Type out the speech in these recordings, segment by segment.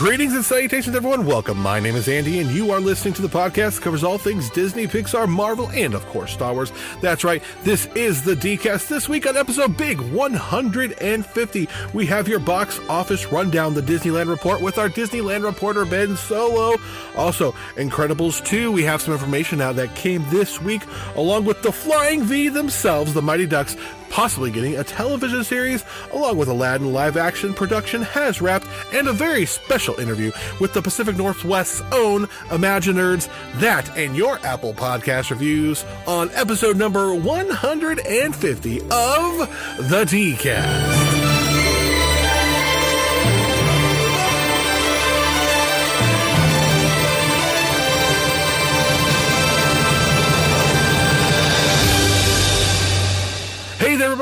Greetings and salutations, everyone. Welcome. My name is Andy, and you are listening to the podcast that covers all things Disney, Pixar, Marvel, and of course, Star Wars. That's right. This is the DCast. This week on episode Big 150, we have your box office rundown, the Disneyland Report with our Disneyland reporter, Ben Solo. Also, Incredibles 2, we have some information out that came this week, along with the Flying V themselves, the Mighty Ducks, possibly getting a television series, along with Aladdin live action production has wrapped, and a very special interview with the Pacific Northwest's own Imaginerds. That and your Apple Podcast reviews on episode number 150 of The DCast.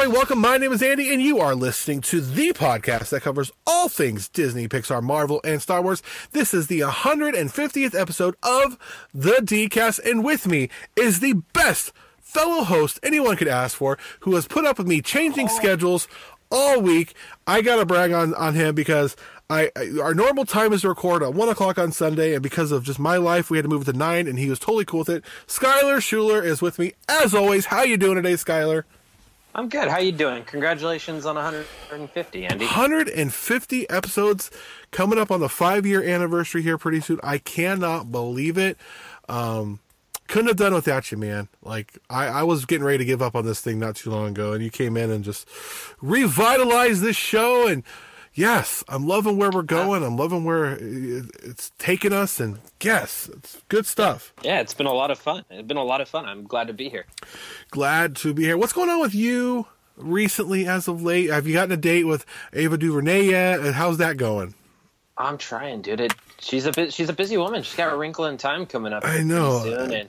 Welcome. My name is Andy, and you are listening to the podcast that covers all things Disney, Pixar, Marvel, and Star Wars. This is the 150th episode of the DCast, and with me is the best fellow host anyone could ask for, who has put up with me changing schedules all week. I gotta brag on, on him because I, I our normal time is to record at one o'clock on Sunday, and because of just my life, we had to move it to nine, and he was totally cool with it. Skyler Schuler is with me as always. How you doing today, Skyler? I'm good. How you doing? Congratulations on 150, Andy. 150 episodes coming up on the five year anniversary here pretty soon. I cannot believe it. Um, couldn't have done without you, man. Like I, I was getting ready to give up on this thing not too long ago, and you came in and just revitalized this show. And yes, I'm loving where we're going. I'm loving where it's taking us. And yes, it's good stuff. Yeah, it's been a lot of fun. It's been a lot of fun. I'm glad to be here. Glad to be here. What's going on with you recently as of late? Have you gotten a date with Ava DuVernay yet? And how's that going? I'm trying, dude. It, she's a bit. She's a busy woman. She's got a wrinkle in time coming up. I know. Soon, and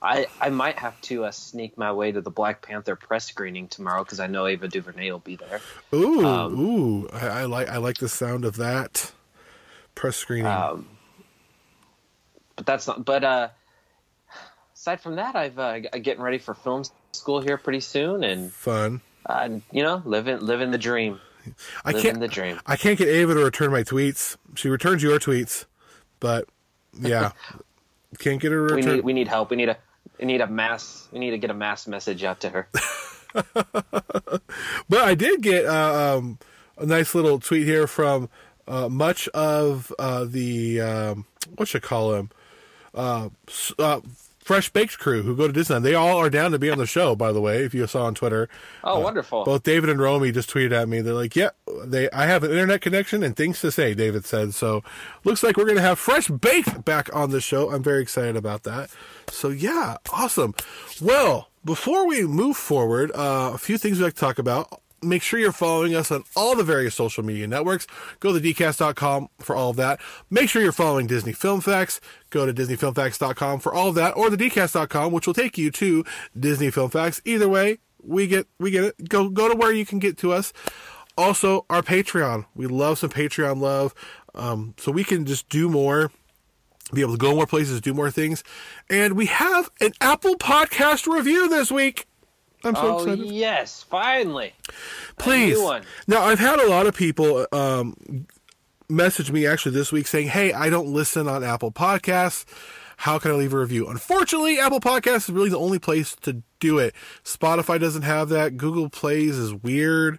I I might have to uh, sneak my way to the Black Panther press screening tomorrow because I know Ava DuVernay will be there. Ooh, Um, ooh! I, I like I like the sound of that press screening. Um, but that's not. But uh, aside from that, I've uh, getting ready for film school here pretty soon, and Fun. uh, you know, living living the dream. I living can't. the dream. I can't get Ava to return my tweets. She returns your tweets, but yeah, can't get her to We need we need help. We need a we need a mass. We need to get a mass message out to her. But I did get uh, um, a nice little tweet here from uh, much of uh, the um, what should I call him Fresh Baked crew who go to Disneyland. They all are down to be on the show. By the way, if you saw on Twitter, Oh, wonderful! both David and Romy just tweeted at me. They're like, "Yeah, they I have an internet connection and things to say." David said. So looks like we're gonna have Fresh Baked back on the show. I'm very excited about that. So yeah, awesome. Well, before we move forward, uh, a few things we like to talk about. Make sure you're following us on all the various social media networks. Go to dcast.com for all of that. Make sure you're following Disney Film Facts. Go to disneyfilmfacts.com for all of that, or the dcast.com, which will take you to Disney Film Facts. Either way, we get we get it. Go go to where you can get to us. Also, our Patreon. We love some Patreon love, um, so we can just do more, be able to go more places, do more things, and we have an Apple Podcast review this week. I'm so oh excited. yes, finally. Please. Now, I've had a lot of people um, message me actually this week saying, "Hey, I don't listen on Apple Podcasts. How can I leave a review?" Unfortunately, Apple Podcasts is really the only place to do it. Spotify doesn't have that. Google Plays is weird.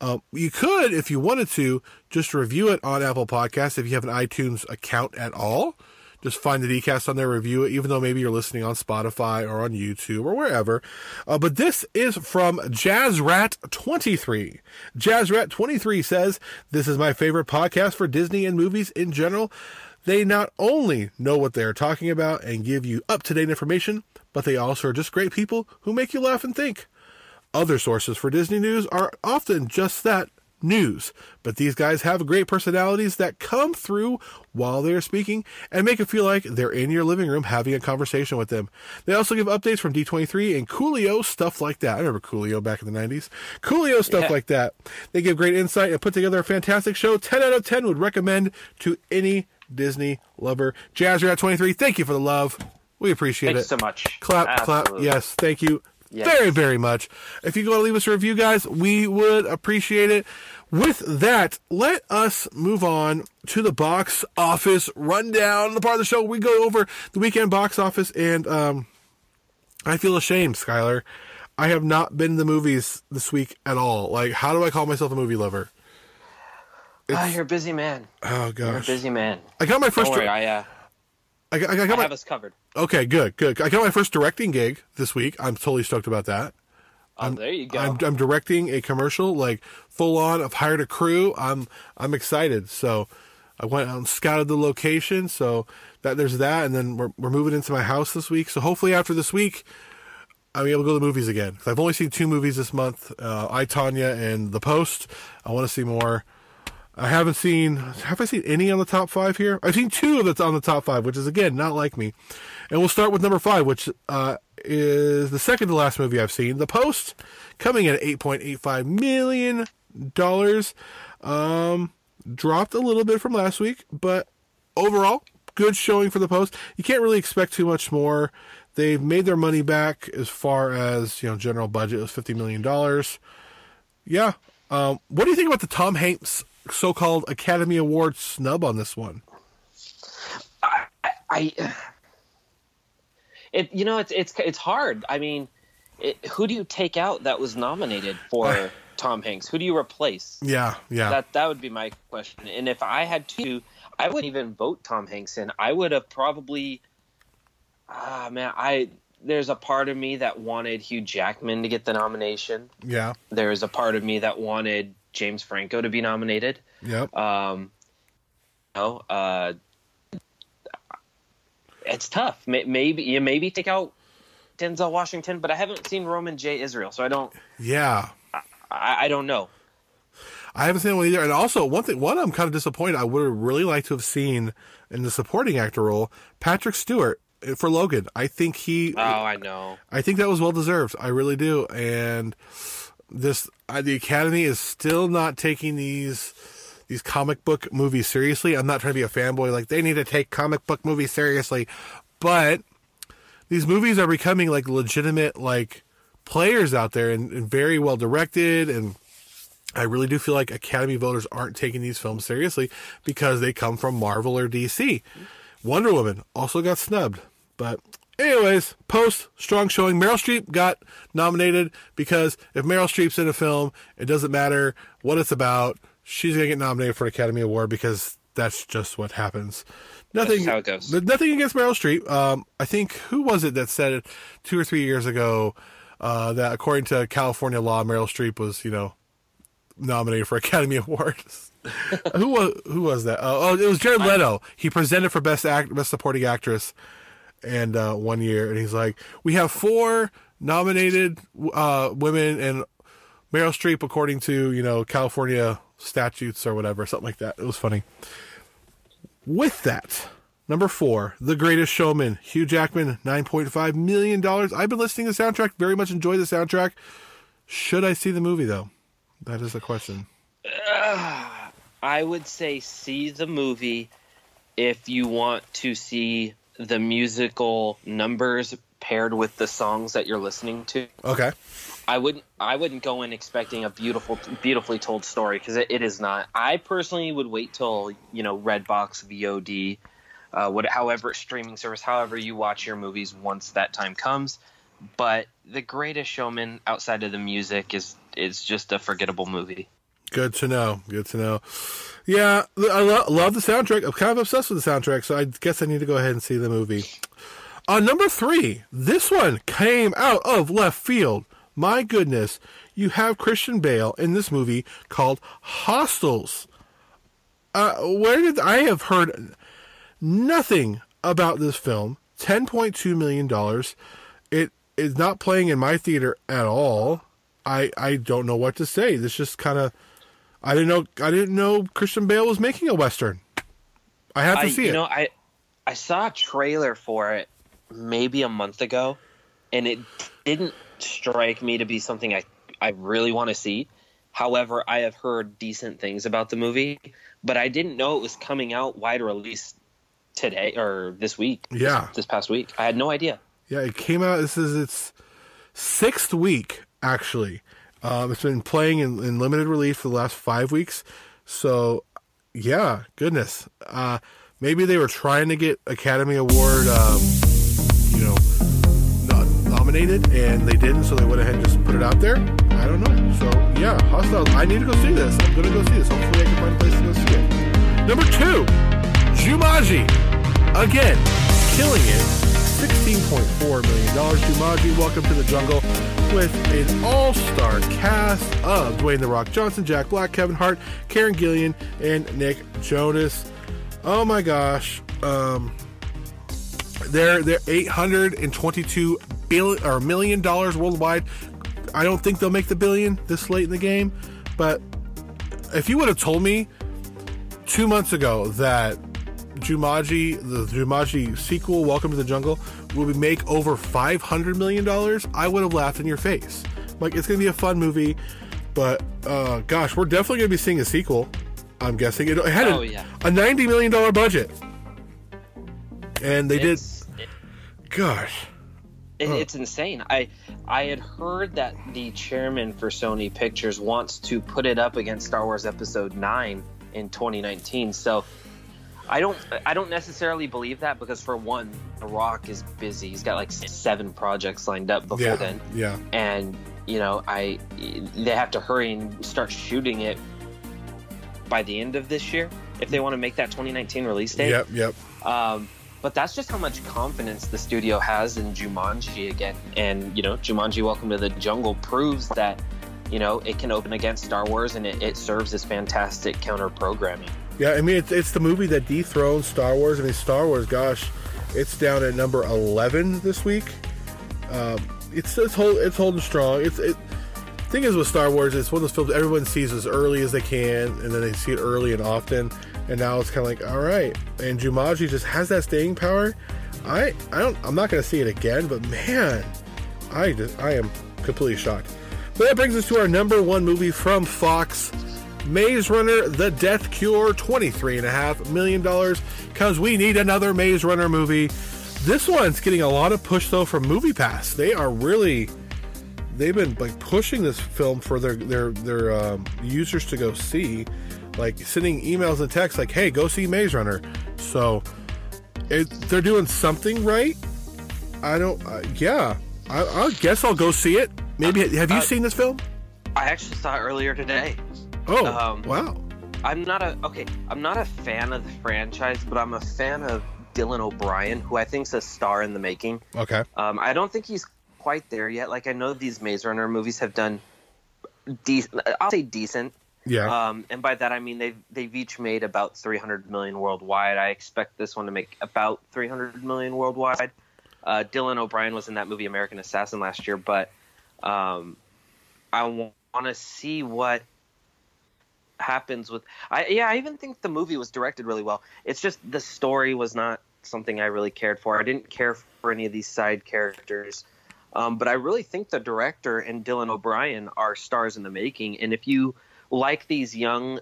Um, you could, if you wanted to, just review it on Apple Podcasts if you have an iTunes account at all. Just find the DCast on there, review it, even though maybe you're listening on Spotify or on YouTube or wherever. Uh, but this is from JazzRat23. JazzRat23 says, This is my favorite podcast for Disney and movies in general. They not only know what they are talking about and give you up to date information, but they also are just great people who make you laugh and think. Other sources for Disney news are often just that news, but these guys have great personalities that come through while they are speaking and make it feel like they're in your living room having a conversation with them. They also give updates from D23 and Coolio, stuff like that. I remember Coolio back in the 90s. Coolio, stuff Yeah. like that. They give great insight and put together a fantastic show. 10 out of 10 would recommend to any Disney lover. Jazzrat 23, thank you for the love. We appreciate Thanks it. so much. Clap, clap. Yes, thank you Yes. very, very much. If you go to leave us a review, guys, we would appreciate it. with that, let us move on to the box office rundown. The part of the show we go over the weekend box office, and um, I feel ashamed, Skyler. I have not been to the movies this week at all. Like, how do I call myself a movie lover? Ah, you're a busy man. Oh gosh, You're a busy man. I got my first. I, uh, I got, I got I my, have us covered. okay, good, good. I got my first directing gig this week. I'm totally stoked about that. Oh, there you go. I'm, I'm directing a commercial, like full on. I've hired a crew. I'm I'm excited. So I went out and scouted the location. So that there's that, and then we're we're moving into my house this week. So hopefully after this week, I'll be able to go to the movies again. 'Cause I've only seen two movies this month: uh, I Tonya and The Post. I want to see more. I haven't seen. Have I seen any on the top five here? I've seen two that's on the top five, which is again not like me. And we'll start with number five, which uh, is the second to last movie I've seen, The Post, coming in at eight point eight five million dollars. Um, dropped a little bit from last week, but overall, good showing for The Post. You can't really expect too much more. They've made their money back as far as you know. General budget was fifty million dollars. Yeah. Um, what do you think about the Tom Hanks so-called Academy Award snub on this one? I, it you know it's it's it's hard. I mean, it, who do you take out that was nominated for Tom Hanks? Who do you replace? Yeah, yeah, That that would be my question. And if I had to, I wouldn't even vote Tom Hanks in. I would have probably. Ah man, I there's a part of me that wanted Hugh Jackman to get the nomination. yeah, There's a part of me that wanted James Franco to be nominated. yep. Um, you know, uh, it's tough. Maybe you maybe take out Denzel Washington, but I haven't seen Roman J. Israel, so I don't. Yeah, I, I don't know. I haven't seen one either. And also, one thing, one I'm kind of disappointed. I would have really liked to have seen in the supporting actor role Patrick Stewart for Logan. I think he, Oh, I know. I think that was well deserved. I really do. And this, uh, the Academy is still not taking these these comic book movies seriously. I'm not trying to be a fanboy. Like they need to take comic book movies seriously, but these movies are becoming like legitimate like players out there and, and very well directed and I really do feel like Academy voters aren't taking these films seriously because they come from Marvel or DC. Wonder Woman also got snubbed. But anyways, post strong showing. Meryl Streep got nominated because if Meryl Streep's in a film, it doesn't matter what it's about. She's gonna get nominated for an Academy Award because that's just what happens. Nothing. How it goes. Nothing against Meryl Streep. Um, I think who was it that said it two or three years ago uh, that according to California law, Meryl Streep was you know nominated for Academy Awards. who was who was that? Uh, oh, it was Jared Leto. He presented for best act, best supporting actress, and uh, one year, and he's like, "We have four nominated uh, women, and Meryl Streep, according to you know California statutes or whatever, something like that." It was funny. With that, number four, The Greatest Showman, Hugh Jackman, nine point five million dollars. I've been listening to the soundtrack. Very much enjoy the soundtrack. Should I see the movie though? That is the question. I would say see the movie if you want to see the musical numbers paired with the songs that you're listening to. Okay. I wouldn't I wouldn't go in expecting a beautiful beautifully told story because it, it is not. I personally would wait till you know Redbox VOD, uh, what however streaming service, however you watch your movies once that time comes. But The Greatest Showman, outside of the music, is is just a forgettable movie. Good to know. Good to know. Yeah, I lo- love the soundtrack. I'm kind of obsessed with the soundtrack, so I guess I need to go ahead and see the movie. Uh, number three, this one came out of left field. My goodness, you have Christian Bale in this movie called Hostiles. Uh, where did I have heard nothing about this film? Ten point two million dollars. It is not playing in my theater at all. I I don't know what to say. This just kind of I didn't know I didn't know Christian Bale was making a western. I have to I, see you it. know, I I saw a trailer for it maybe a month ago, and it didn't strike me to be something I I really want to see. However, I have heard decent things about the movie, but I didn't know it was coming out wide release today or this week. this- Yeah. this, past week. I had no idea. Yeah, it came out. This is its sixth week actually. Um, it's been playing in, in limited release for the last five weeks. So, yeah, goodness. Uh, maybe they were trying to get Academy Award, um, you know, no- nominated, and they didn't, so they went ahead and just put it out there. I don't know. So, yeah, Hostile. I need to go see this. I'm going to go see this. Hopefully, I can find a place to go see it. Number two, Jumanji. Again, killing it. $16.4 million. Jumanji, Welcome to the Jungle, with an all-star cast of Dwayne The Rock Johnson, Jack Black, Kevin Hart, Karen Gillan, and Nick Jonas. Oh my gosh. Um, they're they're 822 billion or million dollars worldwide. I don't think they'll make the billion this late in the game, but if you would have told me two months ago that Jumanji, the Jumanji sequel, Welcome to the Jungle, will make over five hundred million dollars, I would have laughed in your face. Like it's gonna be a fun movie, but uh, gosh, we're definitely gonna be seeing a sequel. I'm guessing it, it had Oh, a, yeah. a ninety million dollar budget, and they It's- did. Gosh, It. It's insane. I I had heard that the chairman for Sony Pictures wants to put it up against Star Wars Episode Nine in 2019. So I don't I don't necessarily believe that because for one, The Rock is busy. He's got like seven projects lined up before yeah, then, yeah, and you know I they have to hurry and start shooting it by the end of this year if they want to make that 2019 release date. yep, yep. Um, but that's just how much confidence the studio has in Jumanji again. And, you know, Jumanji Welcome to the Jungle proves that, you know, it can open against Star Wars and it, it serves as fantastic counter programming. Yeah, I mean it's, it's the movie that dethroned Star Wars. I mean Star Wars, gosh, it's down at number eleven this week. Um, it's it's, hold, it's holding strong. It's it. Thing is with Star Wars, it's one of those films everyone sees as early as they can, and then they see it early and often. And now it's kind of like, all right. And Jumanji just has that staying power. I I don't. I'm not to see it again, but man, I just I am completely shocked. But that brings us to our number one movie from Fox. Maze Runner The Death Cure, $23.5 million, because we need another Maze Runner movie. This one's getting a lot of push, though, from MoviePass. They are really, they've been like pushing this film for their, their, their um, users to go see, like sending emails and texts like, hey, go see Maze Runner. So it, they're doing something right. I don't, uh, yeah, I, I guess I'll go see it. Maybe, have you Uh, seen this film? I actually saw it earlier today. Oh, um, wow. I'm not a okay. I'm not a fan of the franchise, but I'm a fan of Dylan O'Brien, who I think's a star in the making. Okay. Um, I don't think he's quite there yet. Like I know these Maze Runner movies have done decent. I'll say decent. Yeah. Um, and by that I mean they've they've each made about 300 million worldwide. I expect this one to make about 300 million worldwide. Uh, Dylan O'Brien was in that movie American Assassin last year, but um, I want to see what happens with. I yeah, I even think the movie was directed really well. It's just the story was not something I really cared for. I didn't care for any of these side characters. Um, but I really think the director and Dylan O'Brien are stars in the making. And if you like these young,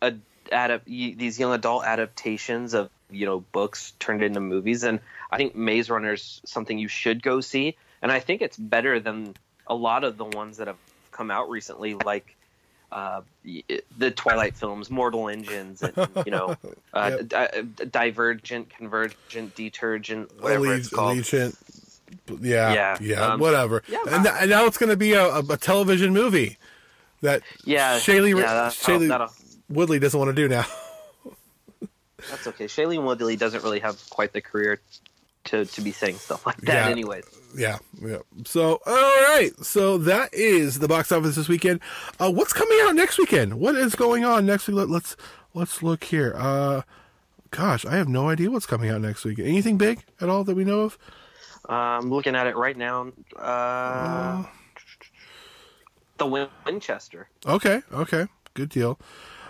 ad- these young adult adaptations of you know books turned into movies, and I think Maze Runner's something you should go see. And I think it's better than a lot of the ones that have come out recently, like uh, the Twilight films, Mortal Engines, and you know, uh, Yep. di- Divergent, Convergent, Detergent, whatever Allegiant, it's called. Allegiant. Yeah, yeah, Yeah, um, whatever. yeah, and, th- and now it's going to be a, a, television movie that Yeah, Shailene, yeah, that'll- Shailene that'll- Woodley doesn't want to do now. That's okay. Shailene Woodley doesn't really have quite the career to, to be saying stuff like that, Yeah. anyways. yeah, yeah. So, all right. So that is the box office this weekend. Uh, what's coming out next weekend? What is going on next week? Let, let's let's look here. Uh, gosh, I have no idea what's coming out next week. Anything big at all that we know of? Uh, I'm looking at it right now. Uh, the Win- Winchester, Okay, okay, good deal.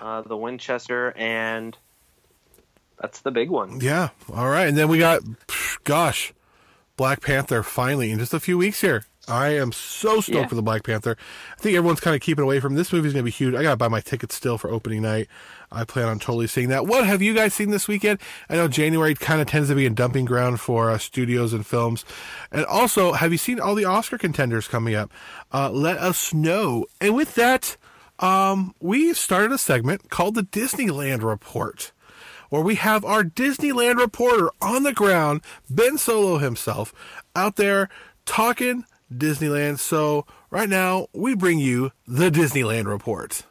uh, the Winchester, and that's the big one. Yeah. All right. And then we got, psh, gosh, Black Panther finally in just a few weeks here. I am so stoked Yeah. for the Black Panther. I think everyone's kind of keeping away from this movie's going to be huge. I got to buy my tickets still for opening night. I plan on totally seeing that. What have you guys seen this weekend? I know January kind of tends to be a dumping ground for uh, studios and films. And also, have you seen all the Oscar contenders coming up? Uh, let us know. And with that, um, we've started a segment called the Disneyland Report where we have our Disneyland reporter on the ground, Ben Solo himself, out there talking Disneyland. So, right now, we bring you the Disneyland report.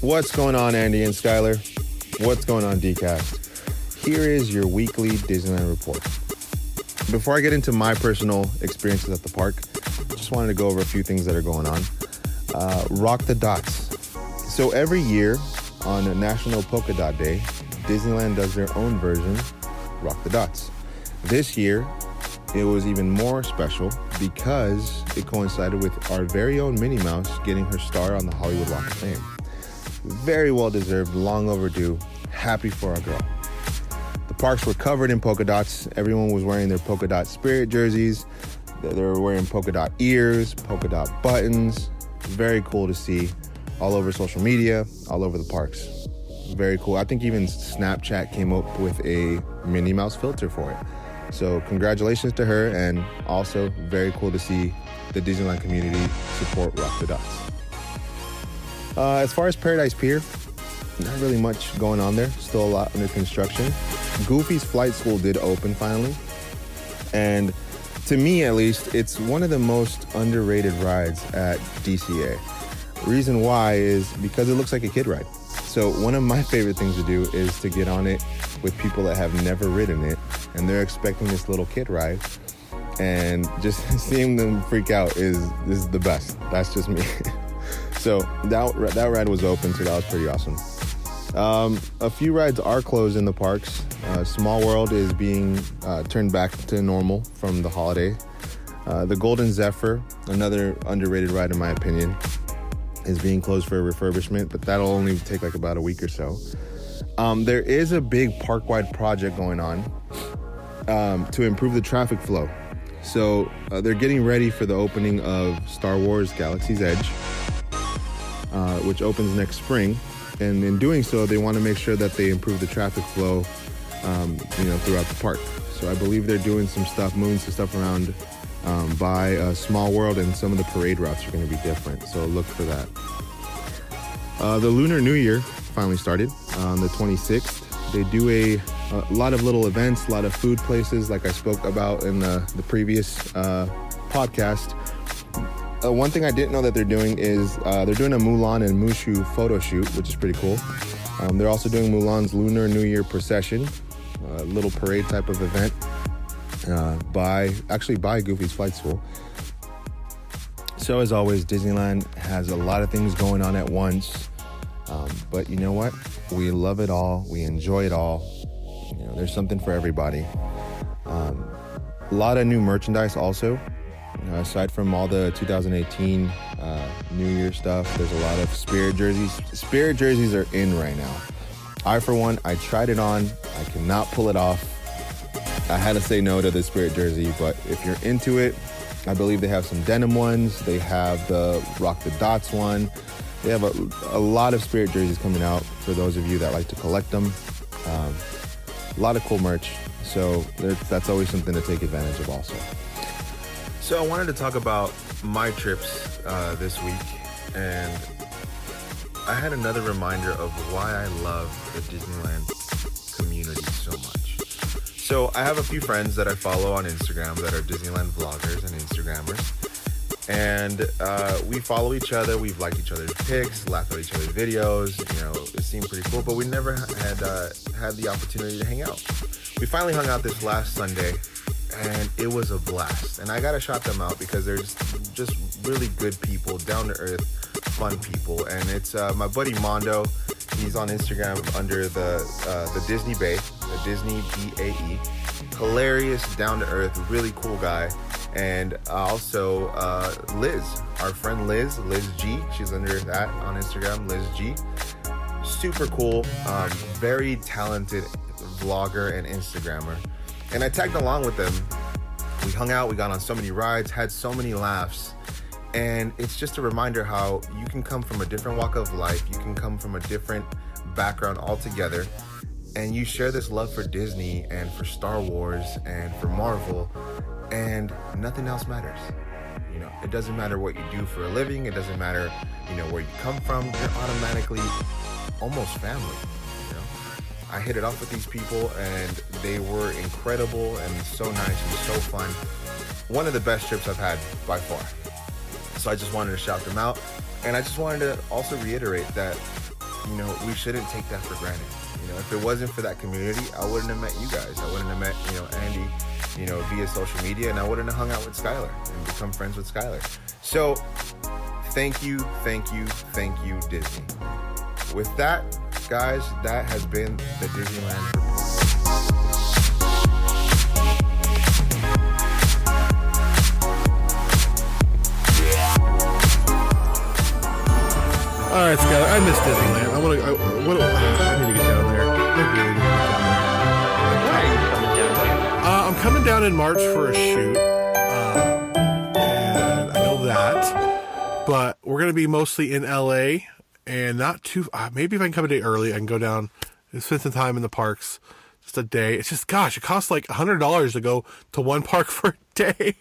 What's going on, Andy and Skyler? What's going on, DCast? Here is your weekly Disneyland report. Before I get into my personal experiences at the park, I just wanted to go over a few things that are going on. Uh, Rock the Dots. So every year on National Polka Dot Day, Disneyland does their own version, Rock the Dots. This year, it was even more special because it coincided with our very own Minnie Mouse getting her star on the Hollywood Walk of Fame. Very well deserved, long overdue. Happy for our girl. The parks were covered in polka dots. Everyone was wearing their polka dot spirit jerseys. They were wearing polka dot ears, polka dot buttons. Very cool to see all over social media, all over the parks. Very cool. I think even Snapchat came up with a Minnie Mouse filter for it. So, congratulations to her, and also very cool to see the Disneyland community support Rock the Dots. Uh, as far as Paradise Pier, not really much going on there. Still a lot under construction. Goofy's Flight School did open finally. And to me, at least, it's one of the most underrated rides at DCA. Reason why is because it looks like a kid ride. So, one of my favorite things to do is to get on it with people that have never ridden it and they're expecting this little kid ride. And just seeing them freak out is, is the best. That's just me. So that that ride was open, so that was pretty awesome. Um, a few rides are closed in the parks. Uh, Small World is being uh, turned back to normal from the holiday. Uh, the Golden Zephyr, another underrated ride in my opinion, is being closed for refurbishment, but that'll only take like about a week or so. Um, there is a big park-wide project going on um, to improve the traffic flow. So uh, they're getting ready for the opening of Star Wars Galaxy's Edge uh, which opens next spring. And in doing so, they want to make sure that they improve the traffic flow, um, you know, throughout the park. So I believe they're doing some stuff, moving some stuff around um, by uh, Small World, and some of the parade routes are going to be different. So look for that. Uh, the Lunar New Year finally started on the 26th. They do a, a lot of little events, a lot of food places, like I spoke about in the, the previous uh, podcast. Uh, one thing I didn't know that they're doing is uh, they're doing a Mulan and Mushu photo shoot, which is pretty cool. Um, they're also doing Mulan's Lunar New Year procession, a little parade type of event uh, by actually by Goofy's Flight School. So as always, Disneyland has a lot of things going on at once. Um, but you know what? We love it all. We enjoy it all. You know, there's something for everybody. Um, a lot of new merchandise also. Uh, aside from all the 2018 uh, New Year stuff, there's a lot of Spirit jerseys. Spirit jerseys are in right now. I, for one, I tried it on. I cannot pull it off. I had to say no to the Spirit jersey, but if you're into it, I believe they have some denim ones. They have the Rock the Dots one. They have a, a lot of Spirit jerseys coming out for those of you that like to collect them. Um, a lot of cool merch. So that's always something to take advantage of also. So I wanted to talk about my trips uh, this week, and I had another reminder of why I love the Disneyland community so much. So I have a few friends that I follow on Instagram that are Disneyland vloggers and Instagrammers, and uh, we follow each other. We've liked each other's pics, laughed at each other's videos. You know, it seemed pretty cool, but we never had uh, had the opportunity to hang out. We finally hung out this last Sunday, and it was a blast. And I gotta shout them out because they're just, just really good people, down to earth, fun people. And it's uh, my buddy Mondo. He's on Instagram under the uh, the Disney Bay, the Disney B A E. Hilarious, down to earth, really cool guy. And also uh, Liz, our friend Liz, Liz G. She's under that on Instagram, Liz G. Super cool, um, very talented vlogger and Instagrammer. And I tagged along with them. We hung out, we got on so many rides, had so many laughs. And it's just a reminder how you can come from a different walk of life, you can come from a different background altogether, and you share this love for Disney and for Star Wars and for Marvel, and nothing else matters. You know, it doesn't matter what you do for a living, it doesn't matter, you know, where you come from, you're automatically almost family. I hit it off with these people, and they were incredible and so nice and so fun. One of the best trips I've had by far. So I just wanted to shout them out, and I just wanted to also reiterate that you know we shouldn't take that for granted. You know, if it wasn't for that community, I wouldn't have met you guys. I wouldn't have met you know Andy, you know via social media, and I wouldn't have hung out with Skyler and become friends with Skyler. So thank you, thank you, thank you, Disney. With that, guys, that has been the Disneyland Report. All right, Skyler. I miss Disneyland. I want to. I, I need to get down there. I really need to get down there. Where are you coming down to? Uh, I'm coming down in March for a shoot, um, and I know that. But we're gonna be mostly in LA, and not too. Uh, maybe if I can come a day early, I can go down and spend some time in the parks. Just a day. It's just, gosh, it costs like a hundred dollars to go to one park for a day.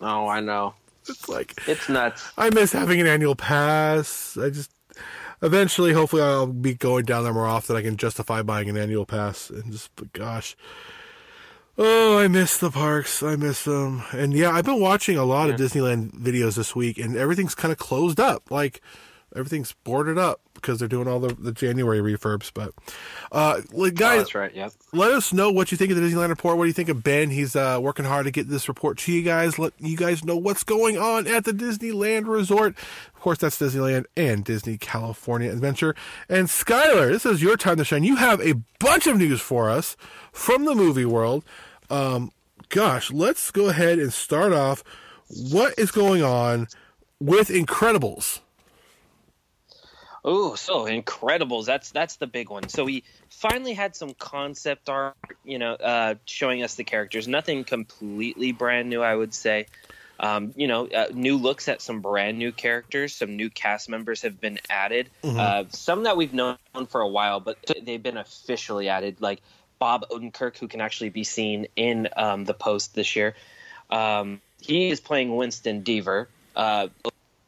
Oh, I know. it's like It's nuts. I miss having an annual pass. I just eventually, hopefully, I'll be going down there more often. I can justify buying an annual pass and just, but gosh, oh, I miss the parks. I miss them. And yeah, I've been watching a lot of Disneyland videos this week, and everything's kind of closed up. Like everything's boarded up because they're doing all the, the January refurbs. But uh, like, Oh, guys, that's right. Yep. let us know what you think of the Disneyland report. What do you think of Ben? He's uh, working hard to get this report to you guys. Let you guys know what's going on at the Disneyland Resort. Of course, that's Disneyland and Disney California Adventure. And Skyler, this is your time to shine. You have a bunch of news for us from the movie world. Um, gosh, let's go ahead and start off. What is going on with Incredibles? Oh, so Incredibles. That's that's the big one. So we finally had some concept art, you know, uh, showing us the characters. Nothing completely brand new, I would say. Um, you know, uh, new looks at some brand new characters. Some new cast members have been added. Uh, some that we've known for a while, but they've been officially added. Like Bob Odenkirk, who can actually be seen in um, the post this year. Um, he is playing Winston Deavor. Uh,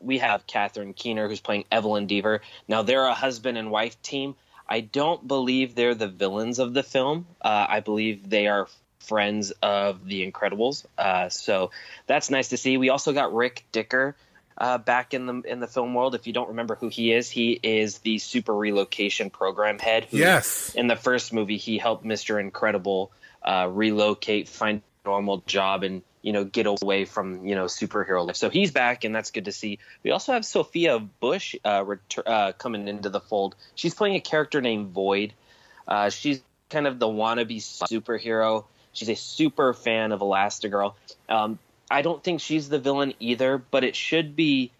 we have Catherine Keener, who's playing Evelyn Deavor. Now they're a husband and wife team. I don't believe they're the villains of the film. Uh, I believe they are friends of the Incredibles. Uh, so that's nice to see. We also got Rick Dicker uh, back in the in the film world. If you don't remember who he is, he is the super relocation program head. Who, Yes. In the first movie, he helped Mister Incredible uh, relocate, find a normal job, and you know get away from you know superhero life. So he's back, and that's good to see. We also have Sophia Bush uh, retur- uh, coming into the fold. She's playing a character named Void. Uh, she's kind of the wannabe superhero. She's a super fan of Elastigirl. Um, I don't think she's the villain either, but it should be.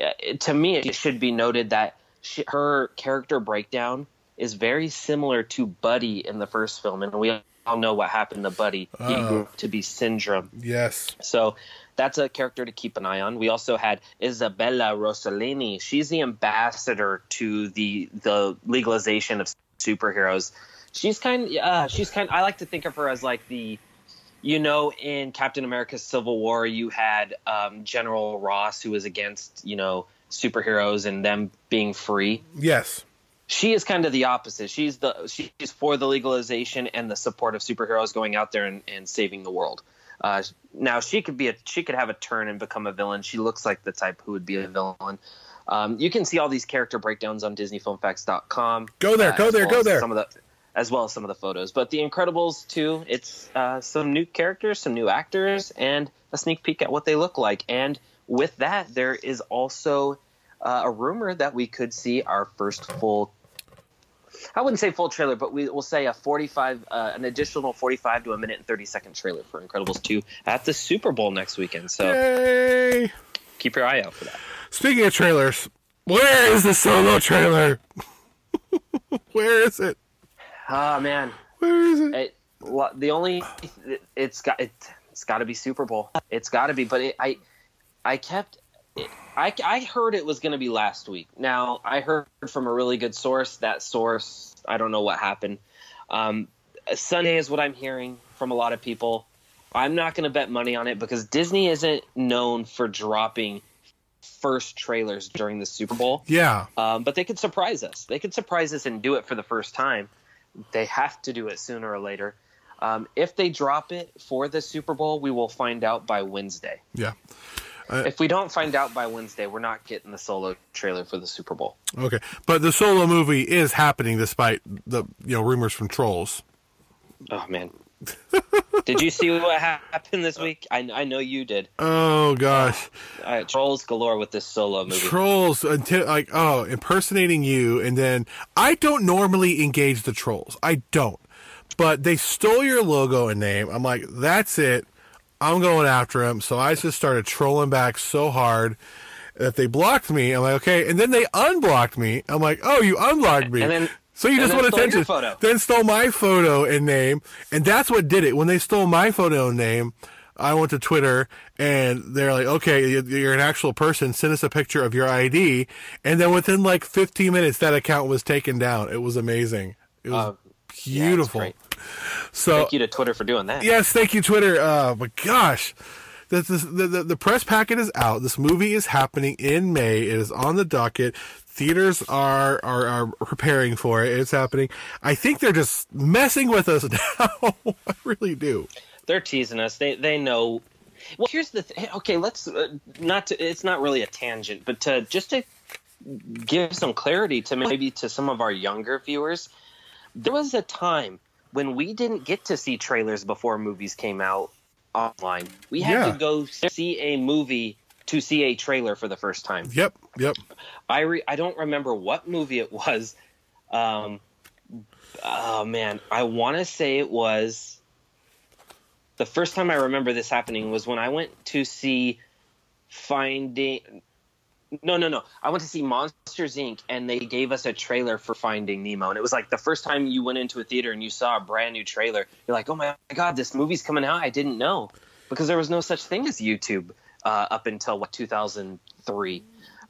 uh, To me, it should be noted that she, her character breakdown is very similar to Buddy in the first film, and we all know what happened to Buddy. He Oh. grew up to be Syndrome. Yes. So that's a character to keep an eye on. We also had Isabella Rossellini. She's the ambassador to the the legalization of superheroes. She's kind. Uh, she's kind. I like to think of her as like the, you know, in Captain America's Civil War, you had um, General Ross who was against you know superheroes and them being free Yes. She is kind of the opposite. She's the she's for the legalization and the support of superheroes going out there and, and saving the world. Uh, now she could be a she could have a turn and become a villain. She looks like the type who would be a villain. Um, you can see all these character breakdowns on DisneyFilmFacts.com. Go there, go there, well go there. Some of the as well as some of the photos. But The Incredibles too. It's uh, some new characters, some new actors, and a sneak peek at what they look like. And with that, there is also uh, a rumor that we could see our first full I wouldn't say full trailer, but we will say a 45, uh, an additional 45 to a minute and 30 second trailer for Incredibles 2 at the Super Bowl next weekend. So Yay! keep your eye out for that. Speaking of trailers, where is the solo trailer? where is it? Oh man, Where is it? it, well, the only it, it's got it, it's got to be Super Bowl. It's got to be. But it, I I kept it, I I heard it was going to be last week. Now I heard from a really good source. That source I don't know what happened. Um, Sunday is what I'm hearing from a lot of people. I'm not going to bet money on it because Disney isn't known for dropping first trailers during the Super Bowl. Yeah. Um, but they could surprise us. They could surprise us and do it for the first time. They have to do it sooner or later. Um, if they drop it for the Super Bowl, we will find out by Wednesday. Yeah. If we don't find out by Wednesday, we're not getting the solo trailer for the Super Bowl. Okay. But the solo movie is happening despite the you know rumors from trolls. Oh man, did you see what happened this week? I, I know you did. Oh gosh. Uh, trolls galore with this solo movie. Trolls until like oh impersonating you and then I don't normally engage the trolls. I don't. But they stole your logo and name. I'm like, that's it. I'm going after him. So I just started trolling back so hard that they blocked me. I'm like, okay. And then they unblocked me. I'm like, oh, you unblocked me. And then- so you just want attention. Then stole my photo and name. And that's what did it. When they stole my photo and name, I went to Twitter and they're like, okay, you- you're an actual person. Send us a picture of your ID. And then within like 15 minutes, that account was taken down. It was amazing. It was Uh, beautiful. great. So Thank you to Twitter for doing that. Yes, thank you, Twitter. Uh, but gosh, the, the, the, the press packet is out. This movie is happening in May. It is on the docket. Theaters are, are, are preparing for it. It's happening. I think they're just messing with us now. I really do. they're teasing us. They they know. Well, here's the th- okay. Let's uh, not. To, it's not really a tangent, but to just to give some clarity to maybe to some of our younger viewers, there was a time when we didn't get to see trailers before movies came out online. We had Yeah. to go see a movie to see a trailer for the first time. Yep, yep. I re- I don't remember what movie it was. Um, oh man, I want to say it was. The first time I remember this happening was when I went to see Finding. No, no, no. I went to see Monsters Inc. and they gave us a trailer for Finding Nemo, and it was like the first time you went into a theater and you saw a brand new trailer. You're like, oh my god, this movie's coming out! I didn't know because there was no such thing as YouTube uh, up until what 2003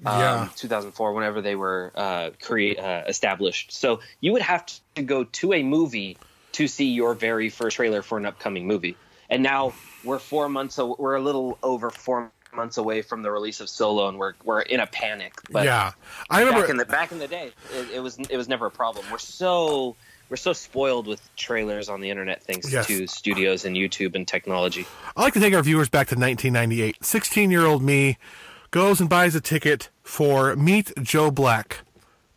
Yeah. um, 2004, whenever they were uh, create uh, established. So you would have to go to a movie to see your very first trailer for an upcoming movie. And now we're four months. We're a little over four months away from the release of Solo, and we're we're in a panic. But yeah. I remember. back in the back in the day, it, it was it was never a problem. We're so we're so spoiled with trailers on the internet thanks Yes. to studios and YouTube and technology. I like to take our viewers back to 1998. 16 year old me goes and buys a ticket for Meet Joe Black.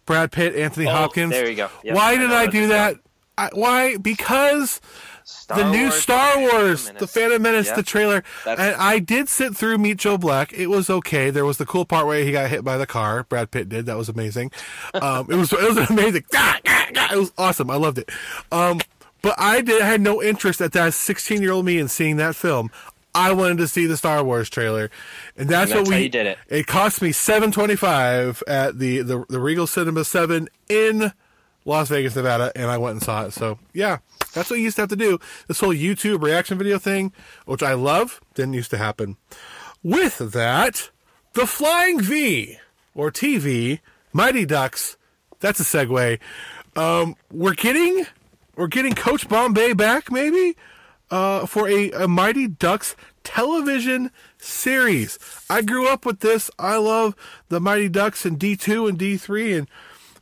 Brad Pitt, Anthony Oh, Hopkins. there you go. Yep, why I did I do that? I, why? Because Star the new Wars, Star The Phantom Wars, The Phantom Menace, Yep. the trailer. That's- And I did sit through Meet Joe Black. It was okay. There was the cool part where he got hit by the car. Brad Pitt did. That was amazing. Um, it was it was amazing. It was awesome. I loved it. Um, but I did had no interest at that 16 year old me in seeing that film. I wanted to see the Star Wars trailer, and that's, And what we did it. It cost me 7.25 at the, the the Regal Cinema Seven in Las Vegas, Nevada, and I went and saw it. So yeah, that's what you used to have to do. This whole YouTube reaction video thing, which I love, didn't used to happen. With that, the Flying V or TV, Mighty Ducks. That's a segue. Um, we're getting we're getting Coach Bombay back, maybe, uh, for a, a Mighty Ducks television series. I grew up with this. I love the Mighty Ducks in D two and D three, and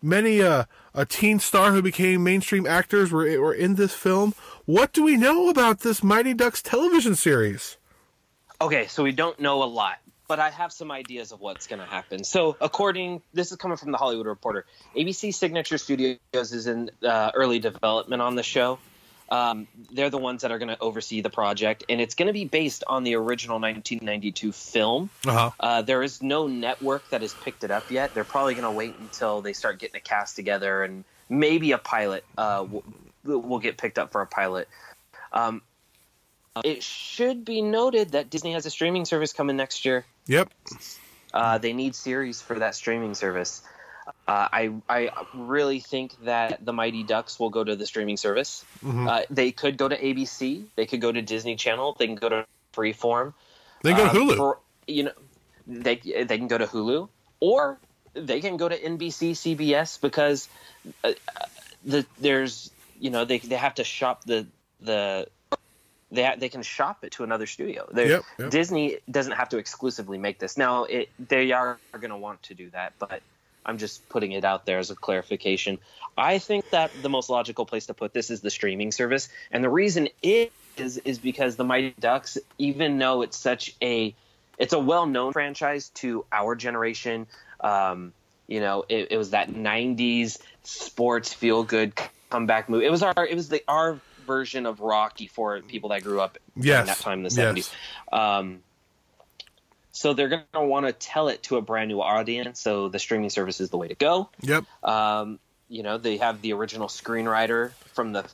many uh, a teen star who became mainstream actors were were in this film. What do we know about this Mighty Ducks television series? Okay, so we don't know a lot, but I have some ideas of what's going to happen. So, according, this is coming from the Hollywood Reporter. ABC Signature Studios is in uh, early development on the show. Um, they're the ones that are going to oversee the project, and it's going to be based on the original 1992 film. Uh-huh. Uh, there is no network that has picked it up yet. They're probably going to wait until they start getting a cast together and maybe a pilot uh, will, will get picked up for a pilot. Um, it should be noted that Disney has a streaming service coming next year. Yep. Uh, they need series for that streaming service. Uh, I I really think that the Mighty Ducks will go to the streaming service. Mhm. Uh, they could go to ABC. They could go to Disney Channel. They can go to Freeform. They go to Uh, Hulu. for- you know, they they can go to Hulu or they can go to NBC, CBS because uh, the there's you know they they have to shop the the they ha- they can shop it to another studio. Yep, yep. Disney doesn't have to exclusively make this. Now it they are, are going to want to do that, but I'm just putting it out there as a clarification. I think that the most logical place to put this is the streaming service, and the reason is is because the Mighty Ducks, even though it's such a it's a well-known franchise to our generation. Um, you know, it, it was that '90s sports feel-good comeback movie. It was our it was the our version of Rocky for people that grew up in Yes. that time in the Yes. '70s. Um, so they're going to want to tell it to a brand new audience. So the streaming service is the way to go. Yep. Um, you know, they have the original screenwriter from the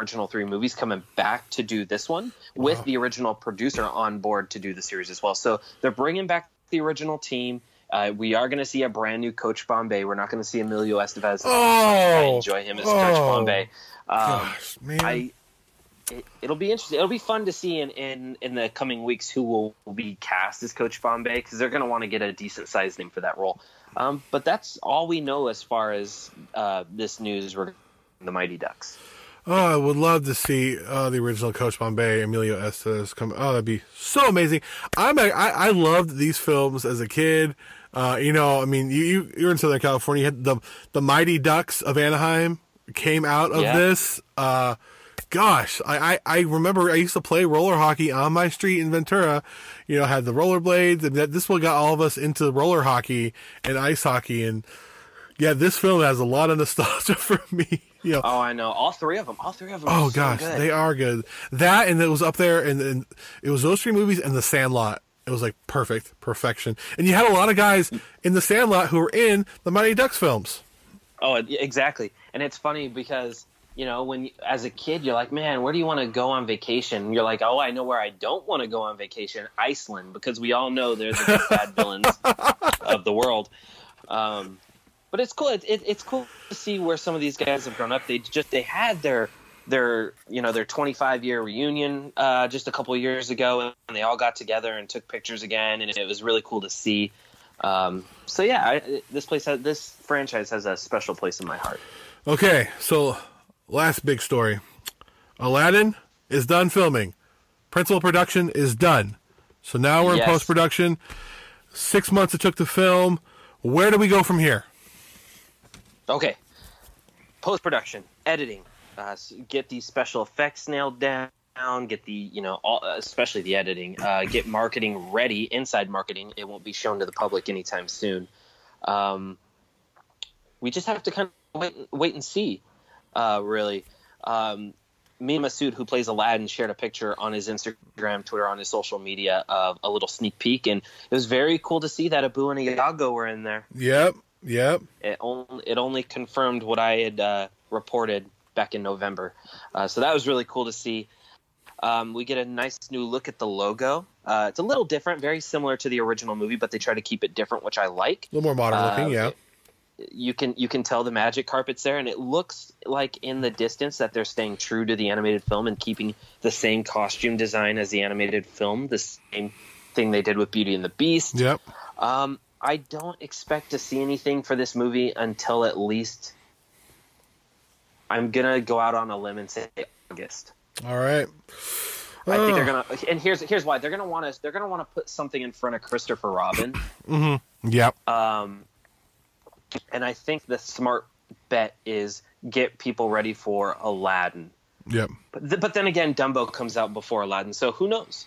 original three movies coming back to do this one with Wow. the original producer on board to do the series as well. So they're bringing back the original team. Uh, we are going to see a brand new Coach Bombay. We're not going to see Emilio Estevez. Oh, I enjoy him as Coach oh, Bombay. Um, Gosh, man. I it, it'll be interesting. It'll be fun to see in in, in the coming weeks who will, will be cast as Coach Bombay because they're going to want to get a decent sized name for that role. Um, but that's all we know as far as uh, this news regarding the Mighty Ducks. Oh, I would love to see uh, the original Coach Bombay, Emilio Estevez come. Oh, that'd be so amazing. I'm a, I, I loved these films as a kid. Uh, you know, I mean, you, you you're in Southern California. You had the the Mighty Ducks of Anaheim came out of Yeah. this. Uh, gosh, I, I I remember I used to play roller hockey on my street in Ventura. You know, had the rollerblades, and that this one got all of us into roller hockey and ice hockey. And yeah, this film has a lot of nostalgia for me. You know, Oh, I know all three of them. All three of them. Oh are so gosh, good. they are good. That and it was up there, and, and it was those three movies and The Sandlot. It was like perfect, perfection. And you had a lot of guys in The Sandlot who were in the Mighty Ducks films. Oh, exactly. And it's funny because you know when as a kid you're like, man, where do you want to go on vacation? And you're like, oh, I know where I don't want to go on vacation, Iceland, because we all know they're the bad villains of the world. Um, but it's cool. It, it, it's cool to see where some of these guys have grown up. They just they had their their you know their 25 year reunion uh, just a couple of years ago, and they all got together and took pictures again, and it was really cool to see. Um, so yeah, I, this place has, this franchise has a special place in my heart. Okay, so last big story Aladdin is done filming, principal production is done. So now we're in post production. Six months it took to film. Where do we go from here? Okay, post production, editing, uh, get these special effects nailed down. Get the you know all, uh, especially the editing. Uh, get marketing ready. Inside marketing, it won't be shown to the public anytime soon. Um, we just have to kind of wait, wait and see. Uh, really, um, Mena Massoud, who plays Aladdin, shared a picture on his Instagram, Twitter, on his social media of a little sneak peek, and it was very cool to see that Abu and Iago were in there Yep, yep. it only it only confirmed what I had uh, reported back in November. Uh, so that was really cool to see. Um, we get a nice new look at the logo. Uh, it's a little different, very similar to the original movie, but they try to keep it different, which I like. A little more modern Uh, looking, yeah. You can you can tell the magic carpet's there, and it looks like in the distance that they're staying true to the animated film and keeping the same costume design as the animated film, the same thing they did with Beauty and the Beast. Yep. Um, I don't expect to see anything for this movie until at least I'm gonna go out on a limb and say August. All right. I think they're gonna, and here's here's why they're gonna want to they're gonna want to put something in front of Christopher Robin, Yep. um, and I think the smart bet is get people ready for Aladdin. Yep. But th- but then again, Dumbo comes out before Aladdin, so who knows?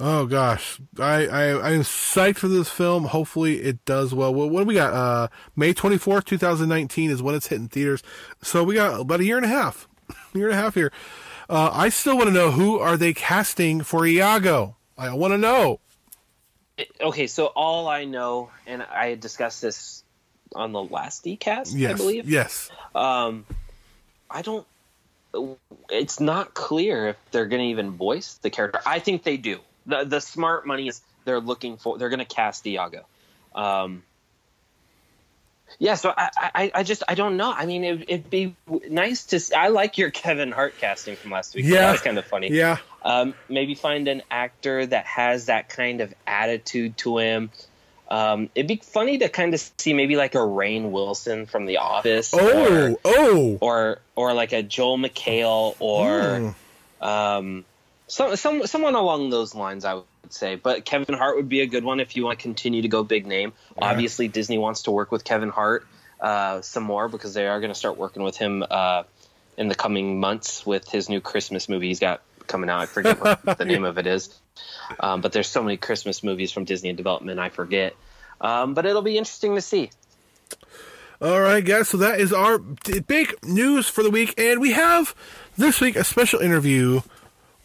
Oh gosh, I, I I'm psyched for this film. Hopefully it does well. What, what do we got? Uh, May twenty fourth, two thousand nineteen is when it's hitting theaters. So we got about a year and a half, year and a half here. Uh, I still want to know who are they casting for Iago. I want to know. okay, so all I know, and I discussed this on the last DCast, Yes. I believe. Yes. Um, I don't. It's not clear if they're going to even voice the character. I think they do. the The smart money is they're looking for. They're going to cast Diago. Um, yeah, so I, I, I just I don't know. I mean, it, it'd be nice to. See. I like your Kevin Hart casting from last week. Yeah. that was kind of funny. Yeah. Um, maybe find an actor that has that kind of attitude to him. Um, it'd be funny to kind of see maybe like a Rainn Wilson from The Office. or- Oh, oh. or or like a Joel McHale or Hmm. um, some, some someone along those lines. I would say, but Kevin Hart would be a good one if you want to continue to go big name. Obviously, Disney wants to work with Kevin Hart uh, some more because they are going to start working with him uh, in the coming months with his new Christmas movie he's got coming out. I forget what the name of it is, um, but there's so many Christmas movies from Disney in development. I forget. Um, but it'll be interesting to see. All right, guys. So that is our big news for the week, and we have this week a special interview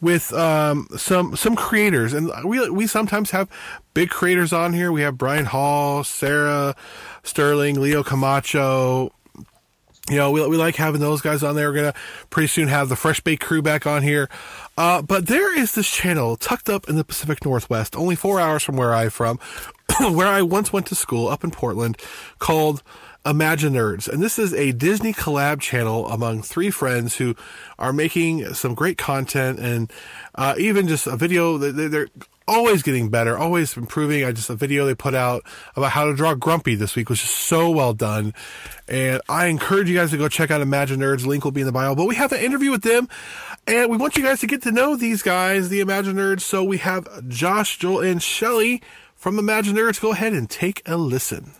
with um, some some creators, and we we sometimes have big creators on here. We have Brian Hall, Sarah Sterling, Leo Camacho. You know, we, we like having those guys on there. We're gonna pretty soon have the Fresh Baked crew back on here. Uh, but there is this channel tucked up in the Pacific Northwest, only four hours from where I'm from, where I once went to school up in Portland, called Imaginerds. And this is a Disney collab channel among three friends who are making some great content and uh, even just a video. they- they- They're always getting better, always improving. I just a video they put out about how to draw Grumpy this week was just so well done. And I encourage you guys to go check out Imaginerds. Link will be in the bio. But we have an interview with them, and we want you guys to get to know these guys, the Imaginerds. So we have Josh, Joel, and Shelly from Imaginerds. Go ahead and take a listen.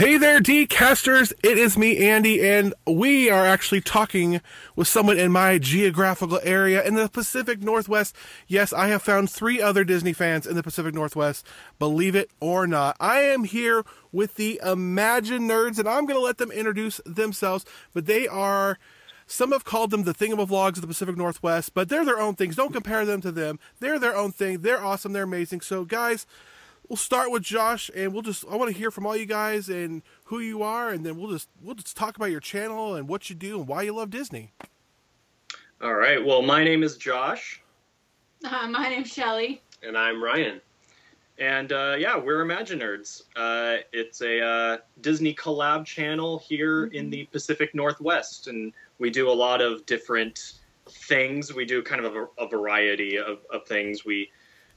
Hey there, D-casters. It is me, Andy, and we are actually talking with someone in my geographical area in the Pacific Northwest. Yes, I have found three other Disney fans in the Pacific Northwest, believe it or not. I am here with the Imaginerds, and I'm going to let them introduce themselves, but they are. Some have called them the thingamavlogs of the Pacific Northwest, but they're their own things. Don't compare them to them. They're their own thing. They're awesome. They're amazing. So, guys, we'll start with Josh, and we'll just I want to hear from all you guys and who you are, and then we'll just we'll just talk about your channel and what you do and why you love Disney. All right. Well, my name is Josh, Uh, my name's Shelly. and I'm Ryan. And uh, yeah, we're Imaginerds. Uh, it's a uh, Disney collab channel here in the Pacific Northwest, and we do a lot of different things. We do kind of a, a variety of, of things. We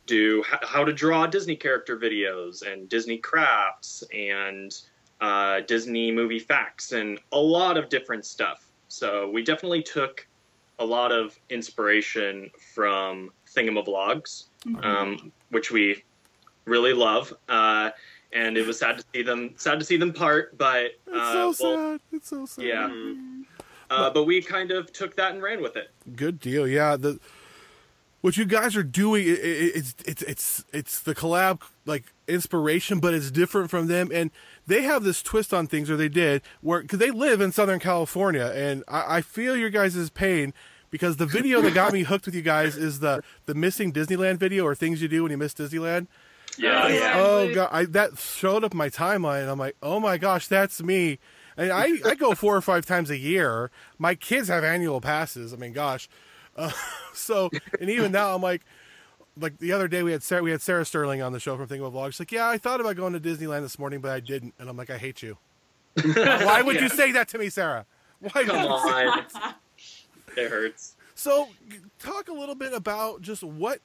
do how to draw Disney character videos and Disney crafts and uh, Disney movie facts and a lot of different stuff. So we definitely took a lot of inspiration from Thingamavlogs, um, which we really love. Uh, and it was sad to see them sad to see them part, but It's uh, so well, sad. It's so sad. yeah. Uh, but we kind of took that and ran with it. Good deal. Yeah, the what you guys are doing, i i it's it's it's it's the collab like inspiration, but it's different from them, and they have this twist on things, or they did, where because they live in Southern California, and I, I feel your guys' pain because the video that got me hooked with you guys is the the missing Disneyland video or things you do when you miss Disneyland. Yeah, Oh, yeah. yeah. Oh god, I, that showed up my timeline. And I'm like, oh my gosh, that's me. And I, I go four or five times a year. My kids have annual passes. I mean, gosh. Uh, so, and even now, I'm like, like the other day we had Sarah, we had Sarah Sterling on the show from Thingamavlogs. She's like, yeah, I thought about going to Disneyland this morning, but I didn't. And I'm like, I hate you. Why would you say that to me, Sarah? Why? would Come you say- on. it hurts. So, talk a little bit about just what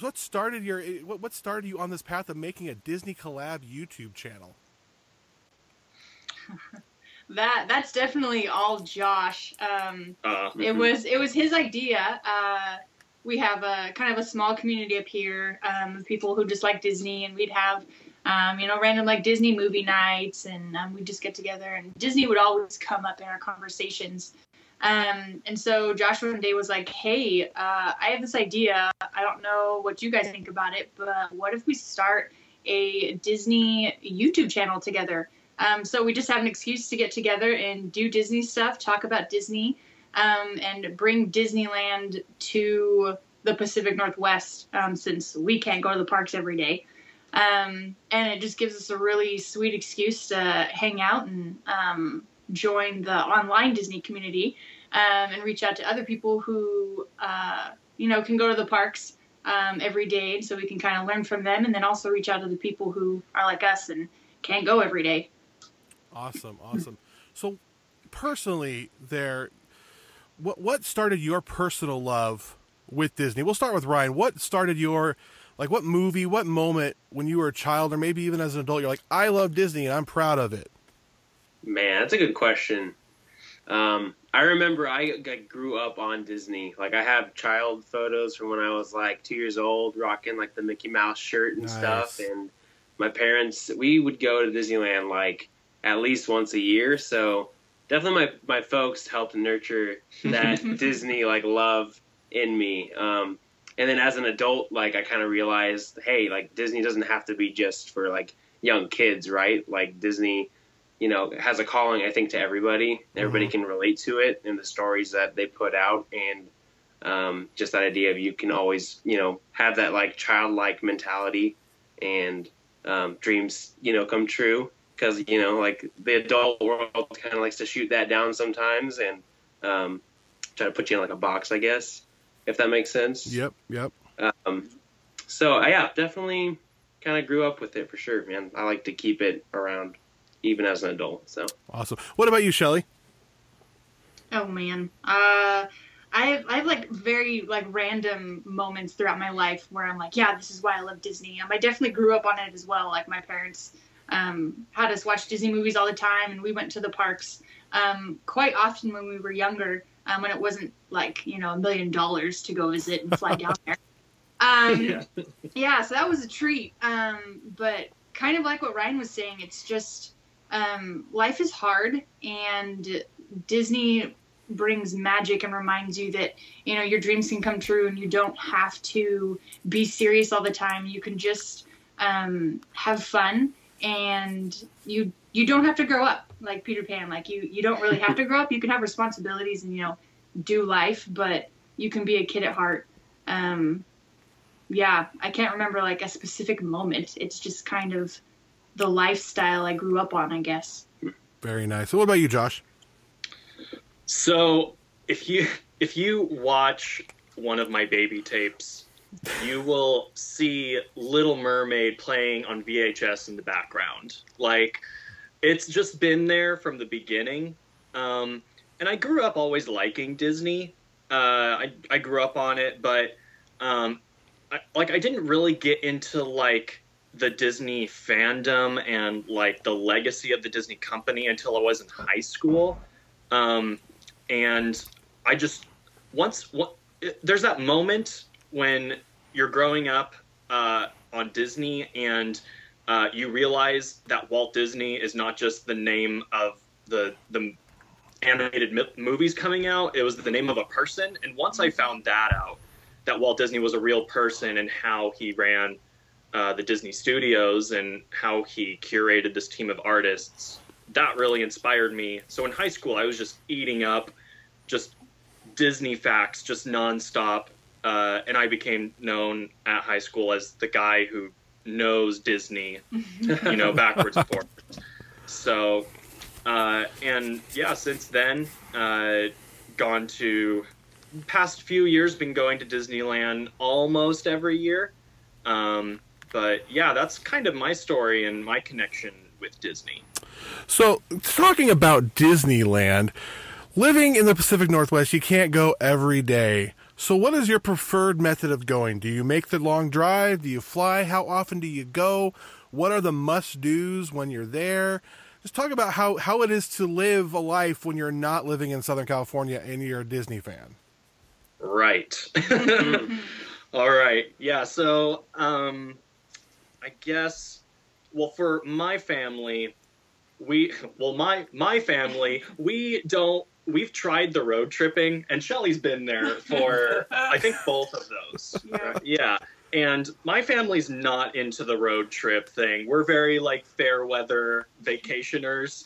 what started your what, what started you on this path of making a Disney collab YouTube channel. That that's definitely all Josh. Um, Uh, It was it was his idea. Uh, we have a kind of a small community up here um, of people who just like Disney, and we'd have um, you know random like Disney movie nights, and um, we'd just get together, and Disney would always come up in our conversations. Um, and so Josh one day was like, "Hey, uh, I have this idea. I don't know what you guys think about it, but what if we start a Disney YouTube channel together?" Um, so we just have an excuse to get together and do Disney stuff, talk about Disney. um, and bring Disneyland to the Pacific Northwest um, since we can't go to the parks every day. Um, and it just gives us a really sweet excuse to hang out and um, join the online Disney community um, and reach out to other people who, uh, you know, can go to the parks every day so we can kind of learn from them and then also reach out to the people who are like us and can't go every day. Awesome, awesome. So, personally, there, what what started your personal love with Disney? We'll start with Ryan. What started your like what movie, what moment when you were a child or maybe even as an adult you're like I love Disney and I'm proud of it? Man, that's a good question. Um, I remember I, I grew up on Disney. Like I have child photos from when I was like 2 years old rocking like the Mickey Mouse shirt and Nice. stuff and my parents we would go to Disneyland like at least once a year, so definitely my my folks helped nurture that Disney like love in me. Um, and then as an adult, like I kind of realized, hey, like Disney doesn't have to be just for like young kids, right? Like Disney, you know, has a calling, I think, to everybody. Everybody can relate to it and the stories that they put out, and um, just that idea of you can always, you know, have that like childlike mentality and um, dreams, you know, come true. Because you know, like the adult world kind of likes to shoot that down sometimes and um, try to put you in like a box, I guess, if that makes sense. Yep, yep. Um, so uh, yeah, definitely kind of grew up with it for sure, man. I like to keep it around even as an adult. So Awesome. What about you, Shelly? Oh man. Uh I have, I have like very like random moments throughout my life where I'm like, yeah, this is why I love Disney. Um, I definitely grew up on it as well. Like my parents um, had us watch Disney movies all the time, and we went to the parks um, quite often when we were younger, um, when it wasn't like you know a million dollars to go visit and fly down there. Um, Yeah. yeah, so that was a treat. Um, but kind of like what Ryan was saying, it's just um, life is hard, and Disney brings magic and reminds you that you know your dreams can come true, and you don't have to be serious all the time. You can just um, have fun, and you you don't have to grow up like Peter Pan. Like you you don't really have to grow up. You can have responsibilities and you know do life, but you can be a kid at heart. Um, yeah, I can't remember like a specific moment. It's just kind of the lifestyle I grew up on, I guess. Very nice. So what about you, Josh? So if you if you watch one of my baby tapes, you will see Little Mermaid playing on VHS in the background. Like it's just been there from the beginning. Um, and I grew up always liking Disney. Uh, I I grew up on it, but um, I, like I didn't really get into like the Disney fandom and like the legacy of the Disney company until I was in high school. Um, and I just once what there's that moment when you're growing up uh, on Disney and uh, you realize that Walt Disney is not just the name of the the animated mi- movies coming out; it was the name of a person. And once I found that out, that Walt Disney was a real person and how he ran uh, the Disney Studios and how he curated this team of artists, that really inspired me. So in high school, I was just eating up just Disney facts, just nonstop. Uh, and I became known at high school as the guy who knows Disney, you know, backwards and forwards. So, uh, and yeah, since then, uh, gone to past few years, been going to Disneyland almost every year. Um, but yeah, that's kind of my story and my connection with Disney. So, talking about Disneyland, living in the Pacific Northwest, you can't go every day. So, what is your preferred method of going? Do you make the long drive? Do you fly? How often do you go? What are the must dos when you're there? Just talk about how, how it is to live a life when you're not living in Southern California and you're a Disney fan. Right. All right. Yeah. So, um, I guess, well, for my family, we, well, my my family, we don't. We've tried the road tripping, and Shelly's been there for I think both of those. Yeah. Yeah. And my family's not into the road trip thing. We're very like fair weather vacationers.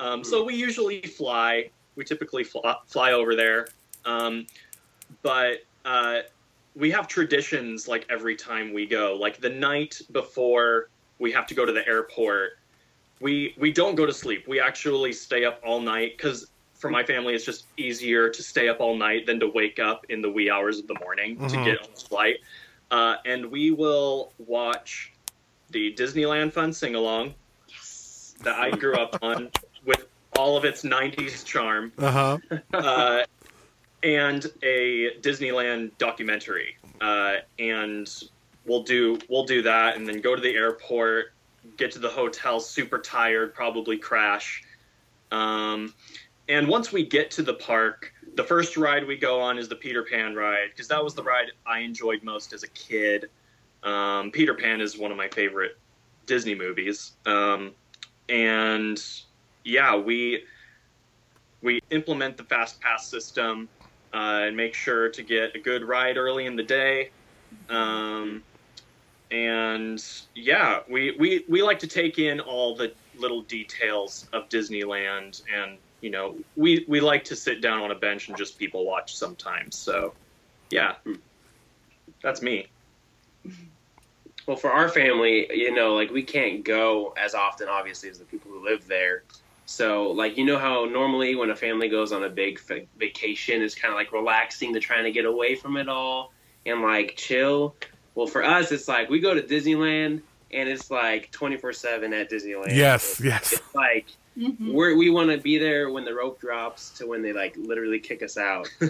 Um, so we usually fly. we typically fly, fly over there. Um, but uh, we have traditions like every time we go. Like the night before we have to go to the airport, we we don't go to sleep. We actually stay up all night because for my family it's just easier to stay up all night than to wake up in the wee hours of the morning to Mhm. get on the flight. Uh, and we will watch the Disneyland Fun Sing Along that I grew up on with all of its 90s charm Uh huh. uh, and a Disneyland documentary. Uh, and we'll do we'll do that, and then go to the airport, get to the hotel super tired, probably crash. Um, and once we get to the park, the first ride we go on is the Peter Pan ride because that was the ride I enjoyed most as a kid. Um, Peter Pan is one of my favorite Disney movies, um, and yeah, we we implement the fast pass system uh, and make sure to get a good ride early in the day. Um, and yeah, we, we, we like to take in all the little details of Disneyland and you know we, we like to sit down on a bench and just people watch sometimes so yeah hmm. that's me Well, for our family, you know, like we can't go as often, obviously, as the people who live there. So, like, you know how normally when a family goes on a big fa- vacation, it's kind of like relaxing to trying to get away from it all and like chill. Well, for us, it's like we go to Disneyland and it's like 24 7 at Disneyland. Yes, yes. It's like Mhm. we're, we want to be there when the rope drops to when they like literally kick us out.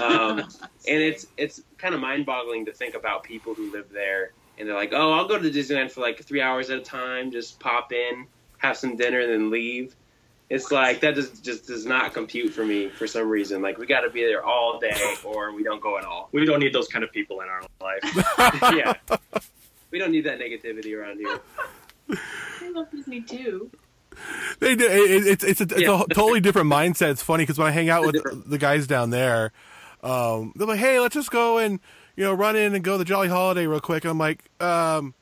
Um, and it's it's kind of mind boggling to think about people who live there and they're like, oh, I'll go to Disneyland for like three hours at a time, just pop in, have some dinner, and then leave. It's like that just just does not compute for me for some reason. Like we got to be there all day, or we don't go at all. we don't need those kind of people in our life yeah, we don't need that negativity around here. I love Disney too. They do. It, it's it's a, it's Yeah. a totally different mindset. It's funny because when I hang out with different. the guys down there, um, they're like, "Hey, let's just go and you know run in and go to the Jolly Holiday real quick." I'm like, um,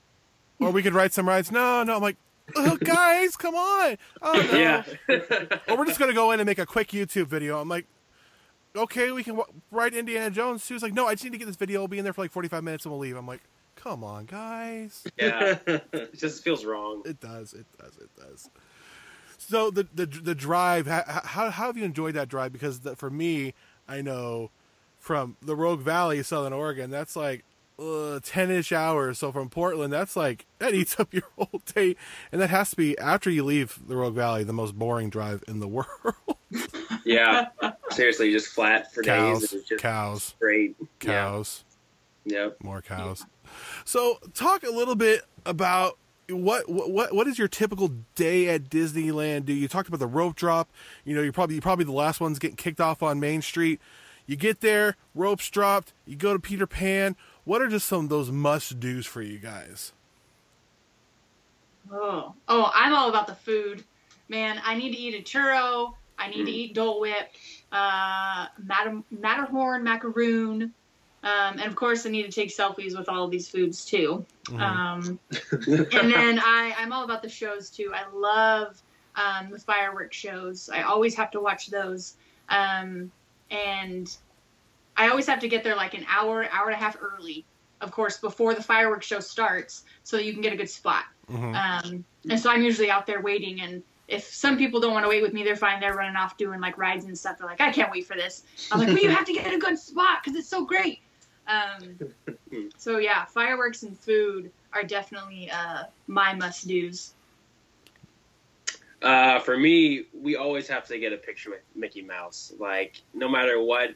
"Or we could ride some rides." No, no. I'm like, oh, "Guys, come on!" Oh no. Yeah, Or we're just gonna go in and make a quick YouTube video. I'm like, "Okay, we can w- ride Indiana Jones." She was like, "No, I just need to get this video. We'll be in there for like 45 minutes and we'll leave." I'm like, "Come on, guys." yeah, it just feels wrong. It does. It does. It does. So the the the drive. How how, have you enjoyed that drive? Because the, for me, I know from the Rogue Valley, Southern Oregon, that's like uh, ten ish hours. So from Portland, that's like that eats up your whole day, and that has to be after you leave the Rogue Valley, the most boring drive in the world. Yeah, seriously, just flat for days. cows, just cows, great. cows. Yeah. Yep. more cows. So, talk a little bit about what what what is your typical day at Disneyland? Do you talked about the rope drop? You know, you're probably you're probably the last ones getting kicked off on Main Street. You get there, ropes dropped. You go to Peter Pan. What are just some of those must dos for you guys? Oh, oh, I'm all about the food, man. I need to eat a churro. I need to eat Dole Whip, uh, Matter- Matterhorn macaroon, um, and of course, I need to take selfies with all of these foods too. Um, and then I, I'm all about the shows too. I love um, the fireworks shows. I always have to watch those, um, and I always have to get there like an hour, hour and a half early. Of course, before the fireworks show starts, so you can get a good spot. Mhm. Um, and so I'm usually out there waiting. And if some people don't want to wait with me, they're fine. They're running off doing like rides and stuff. They're like, I can't wait for this. I'm like, well, you have to get a good spot because it's so great. Um, so yeah, fireworks and food are definitely uh, my must dos. Uh, for me, we always have to get a picture with Mickey Mouse. Like, no matter what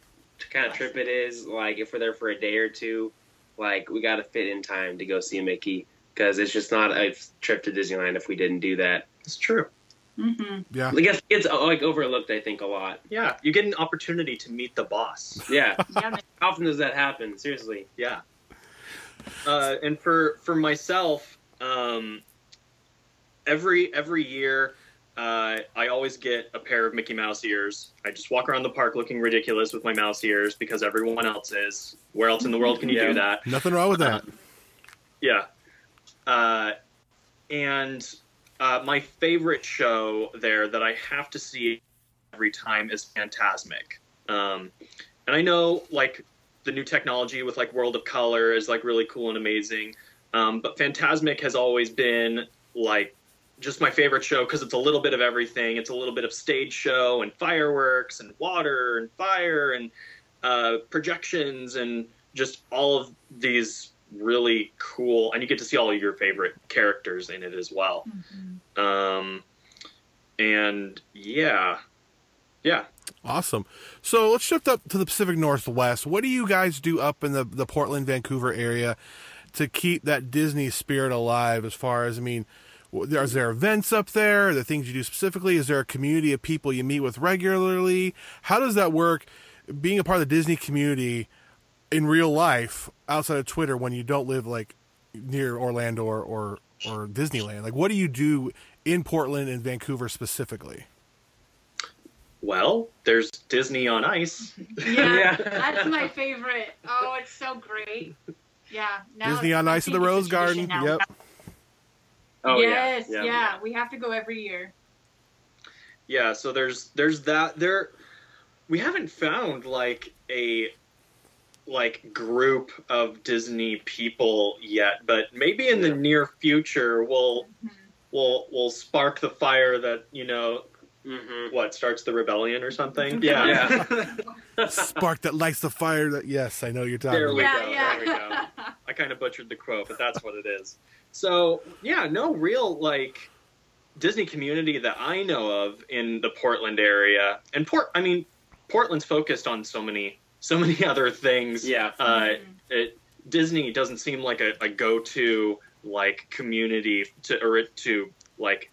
kind of trip it is, like if we're there for a day or two, like we got to fit in time to go see Mickey because it's just not a trip to Disneyland if we didn't do that. it's true hmm Yeah, I guess it's uh, like overlooked. I think a lot. yeah you get an opportunity to meet the boss Yeah. Yeah. How often does that happen? Seriously. Yeah. Uh, and for for myself, um, every every year, uh, I always get a pair of Mickey Mouse ears. I just walk around the park looking ridiculous with my mouse ears because everyone else is. Where else in the world can you Yeah. do that? nothing wrong with that. Yeah. Uh, and uh, my favorite show there that I have to see every time is Fantasmic. Um, and I know like the new technology with like World of Color is like really cool and amazing. Um, but Fantasmic has always been like just my favorite show because it's a little bit of everything. It's a little bit of stage show and fireworks and water and fire and uh, projections and just all of these really cool. And you get to see all of your favorite characters in it as well. Um, and yeah, yeah. Awesome. So let's shift up to the Pacific Northwest. What do you guys do up in the, the Portland, Vancouver area to keep that Disney spirit alive? As far as, I mean, w- is there events up there? Are there things you do specifically? Is there a community of people you meet with regularly? How does that work being a part of the Disney community in real life outside of Twitter when you don't live like near Orlando or, or, or Disneyland? Like, what do you do in Portland and Vancouver specifically? Well, there's Disney on Ice. Yeah, Yeah. that's my favorite. Oh, it's so great. Yeah. Now Disney on Ice in the Rose Garden. now. Yep. Oh yes, yeah, yeah, We have to go every year. yeah so there's there's that there we haven't found like a like group of disney people yet but maybe in the near future we'll Mhm. we'll we'll spark the fire that you know Mm-hmm. what starts the rebellion or something yeah Yeah. Spark that lights the fire. That yes, I know you're talking. There we yeah, go, yeah. there we go. I kind of butchered the quote, but that's what it is. So yeah, no real like Disney community that I know of in the Portland area, and Port. I mean, Portland's focused on so many, so many other things. Yeah. Uh, Mhm. it, Disney doesn't seem like a, a go-to like community to or to like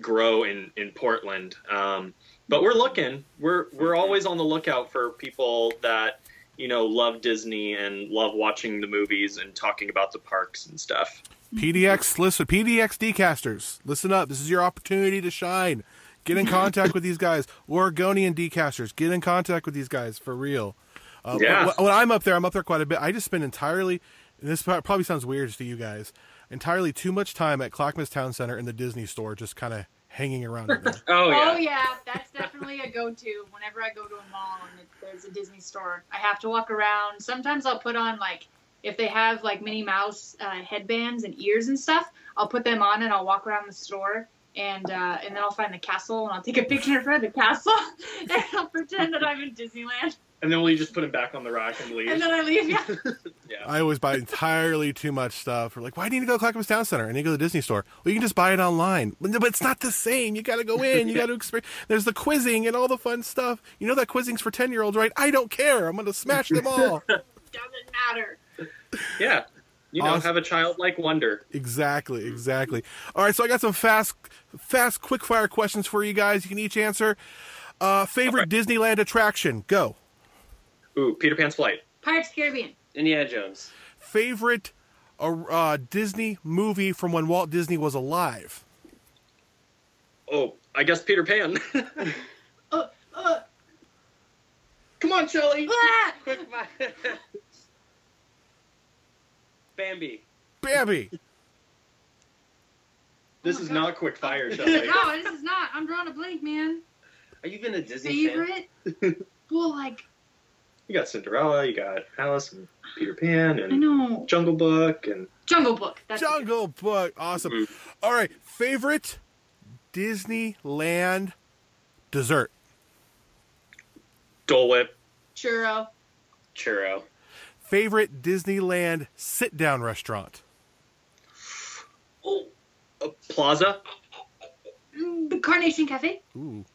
grow in in Portland. Um, but we're looking. We're we're always on the lookout for people that you know love Disney and love watching the movies and talking about the parks and stuff. PDX, listen, PDX D-casters, listen up. This is your opportunity to shine. Get in contact with these guys. Oregonian D-casters, get in contact with these guys for real. Uh, Yeah. When, when I'm up there, I'm up there quite a bit. I just spend entirely, and this probably sounds weird to you guys, entirely too much time at Clackamas Town Center in the Disney store, just kind of hanging around there. Oh yeah. Oh yeah, that's definitely a go-to. Whenever I go to a mall and there's a Disney store, I have to walk around. Sometimes I'll put on like if they have like Minnie Mouse uh, headbands and ears and stuff, I'll put them on and I'll walk around the store and uh, and then I'll find the castle and I'll take a picture in front of the castle and I'll pretend that I'm in Disneyland And then will you just put them back on the rack and leave? and then I leave. Yeah. yeah. I always buy entirely too much stuff. We're like, why do you need to go to Clackamas Town Center? And you go to the Disney store. Well, you can just buy it online. But but it's not the same. You got to go in. You got to experience. There's the quizzing and all the fun stuff. You know that quizzing's for 10 year olds, right? I don't care. I'm going to smash them all. Doesn't matter. yeah. You know, Awesome. have a childlike wonder. exactly. Exactly. All right. So I got some fast, fast, quick fire questions for you guys. You can each answer. Uh, favorite Disneyland attraction? Go. Ooh, Peter Pan's flight. Pirates of the Caribbean. Indiana Jones. Favorite uh, uh, Disney movie from when Walt Disney was alive? Oh, I guess Peter Pan. Uh, uh, Come on, Shelly. ah! Quick fire. Bambi. Bambi. This my is God. not quick fire, Shelly. No, this is not. I'm drawing a blank, man. Are you even a Disney fan? Favorite? well, like You got Cinderella, you got Alice and Peter Pan I and know Jungle Book and Jungle Book. That's Jungle Book. Awesome. Mhm. All right. Favorite Disneyland dessert? Dole Whip. churro. Churro. Favorite Disneyland sit down restaurant? Oh, uh, Plaza. Mm, The Carnation Cafe. Ooh.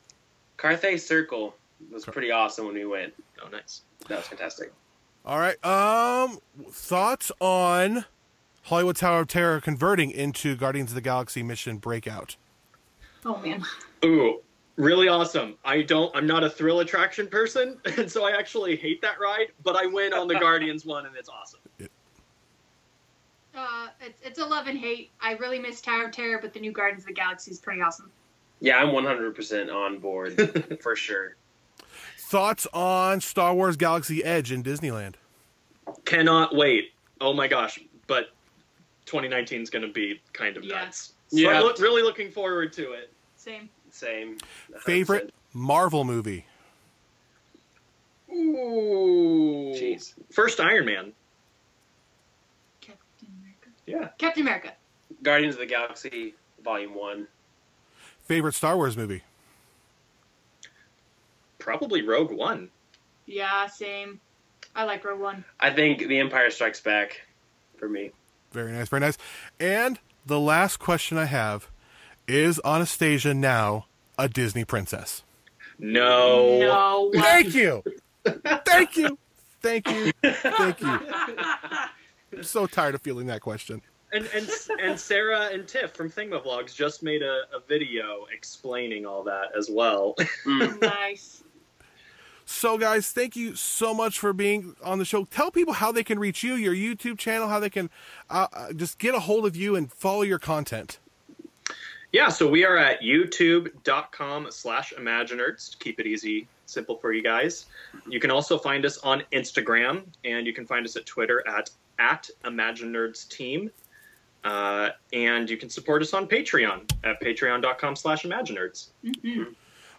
Carthay Circle was pretty awesome when we went. Oh, nice. That was fantastic. All right. Um, thoughts on Hollywood Tower of Terror converting into Guardians of the Galaxy Mission Breakout? Oh man. Ooh, really awesome. I don't. I'm not a thrill attraction person, and so I actually hate that ride. But I went on the Guardians one, and it's awesome. Uh, it's it's a love and hate. I really miss Tower of Terror, but the new Guardians of the Galaxy is pretty awesome. Yeah, I'm 100% on board for sure. Thoughts on Star Wars Galaxy Edge in Disneyland? Cannot wait. Oh my gosh! But 2019 is going to be kind of Yeah. nuts. Yeah. I'm look, really looking forward to it. Same. Same. Favorite Marvel movie? Ooh. Jeez. First Iron Man. Captain America. Yeah. Captain America. Guardians of the Galaxy Volume One. Favorite Star Wars movie? Probably Rogue One. Yeah, same. I like Rogue One. I think The Empire Strikes Back for me. Very nice, very nice. And the last question I have is Anastasia now a Disney princess? No. No. Thank you. Thank you. Thank you. Thank you. I'm so tired of feeling that question. And and and Sarah and Tiff from Thingamavlogs just made a, a video explaining all that as well. Mm. nice. So, guys, thank you so much for being on the show. Tell people how they can reach you, your YouTube channel, how they can uh, uh, just get a hold of you and follow your content. yeah, so we are at youtube.com slash imaginerds to keep it easy, simple for you guys. You can also find us on Instagram, and you can find us at Twitter at at imaginerds team. Uh, and you can support us on Patreon at patreon.com slash imaginerds.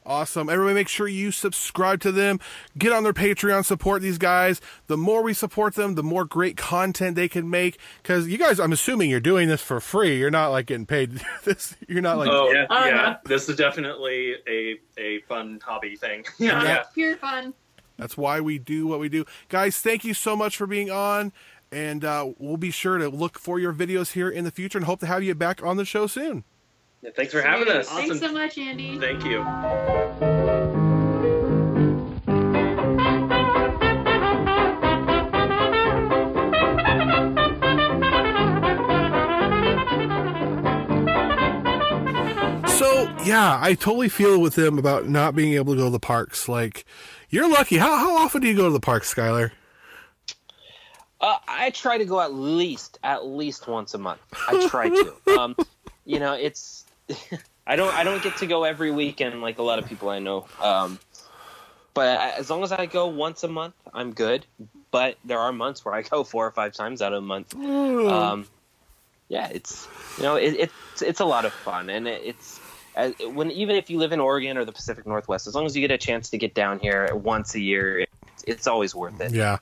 Awesome. Everybody, make sure you subscribe to them. Get on their Patreon, support these guys. The more we support them, the more great content they can make. Because you guys, I'm assuming you're doing this for free. You're not like getting paid. this, you're not like. Oh, Yeah. Oh, yeah. This is definitely a, a fun hobby thing. Yeah. Yeah. Pure fun. That's why we do what we do. Guys, thank you so much for being on. And uh, we'll be sure to look for your videos here in the future and hope to have you back on the show soon. Yeah, thanks for having us. Awesome. Thanks so much, Andy. Thank you. So yeah, I totally feel with them about not being able to go to the parks. Like, you're lucky. How how often do you go to the parks, Skyler? Uh, I try to go at least at least once a month. I try to. Um, you know, it's I don't I don't get to go every weekend like a lot of people I know. Um, but I- as long as I go once a month, I'm good. But there are months where I go four or five times out of a month. Um, yeah, it's you know it, it's it's a lot of fun, and it, it's as, when even if you live in Oregon or the Pacific Northwest, as long as you get a chance to get down here once a year, it, it's always worth it. Yeah,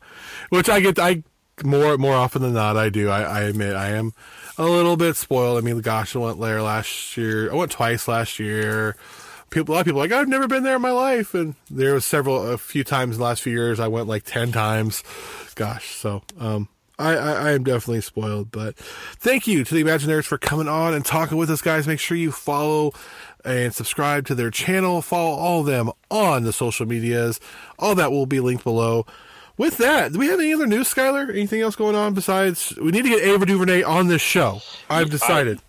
which I get. I more more often than not, I do. I, I admit I am a little bit spoiled. I mean, gosh, I went there last year. I went twice last year. People, a lot of people like I've never been there in my life, and there was several, a few times in the last few years. I went like ten times. Gosh, so um, I, I, I am definitely spoiled. But thank you to the Imaginerds for coming on and talking with us, guys. Make sure you follow and subscribe to their channel. Follow all of them on the social medias. All that will be linked below. With that, do we have any other news, Skyler? Anything else going on besides we need to get Ava DuVernay on this show? I've decided.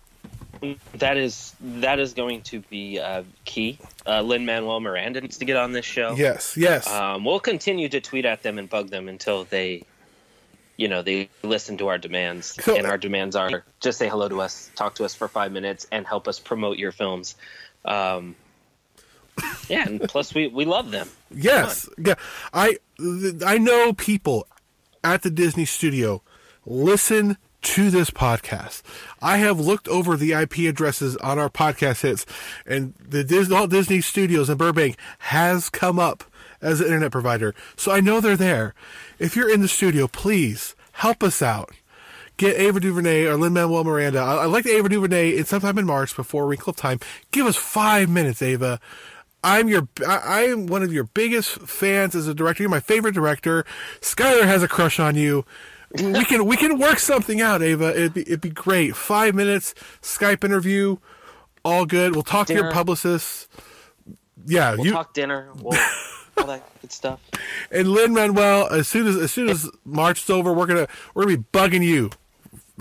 That is that is going to be uh, key. Uh, Lin Manuel Miranda needs to get on this show. Yes, yes. Um, we'll continue to tweet at them and bug them until they, you know, they listen to our demands. So- and our demands are just say hello to us, talk to us for five minutes, and help us promote your films. Um, yeah, and plus we we love them. Yes, yeah. I I know people at the Disney studio listen to this podcast. I have looked over the IP addresses on our podcast hits, and the Disney, Walt Disney Studios in Burbank has come up as an internet provider, so I know they're there. If you're in the studio, please help us out. Get Ava DuVernay or Lin Manuel Miranda. I, I like the Ava DuVernay. It's sometime in March before Wrinkle of Time. Give us five minutes, Ava. I'm your I, am one of your biggest fans as a director. You're my favorite director. Skyler has a crush on you. We can we can work something out, Ava. It'd be it'd be great. Five minutes Skype interview, all good. We'll talk to your Dinner. publicist. Yeah, We'll you talk dinner. We'll, all that good stuff. and Lin Manuel. As soon as as soon as March is over, we're gonna we're gonna be bugging you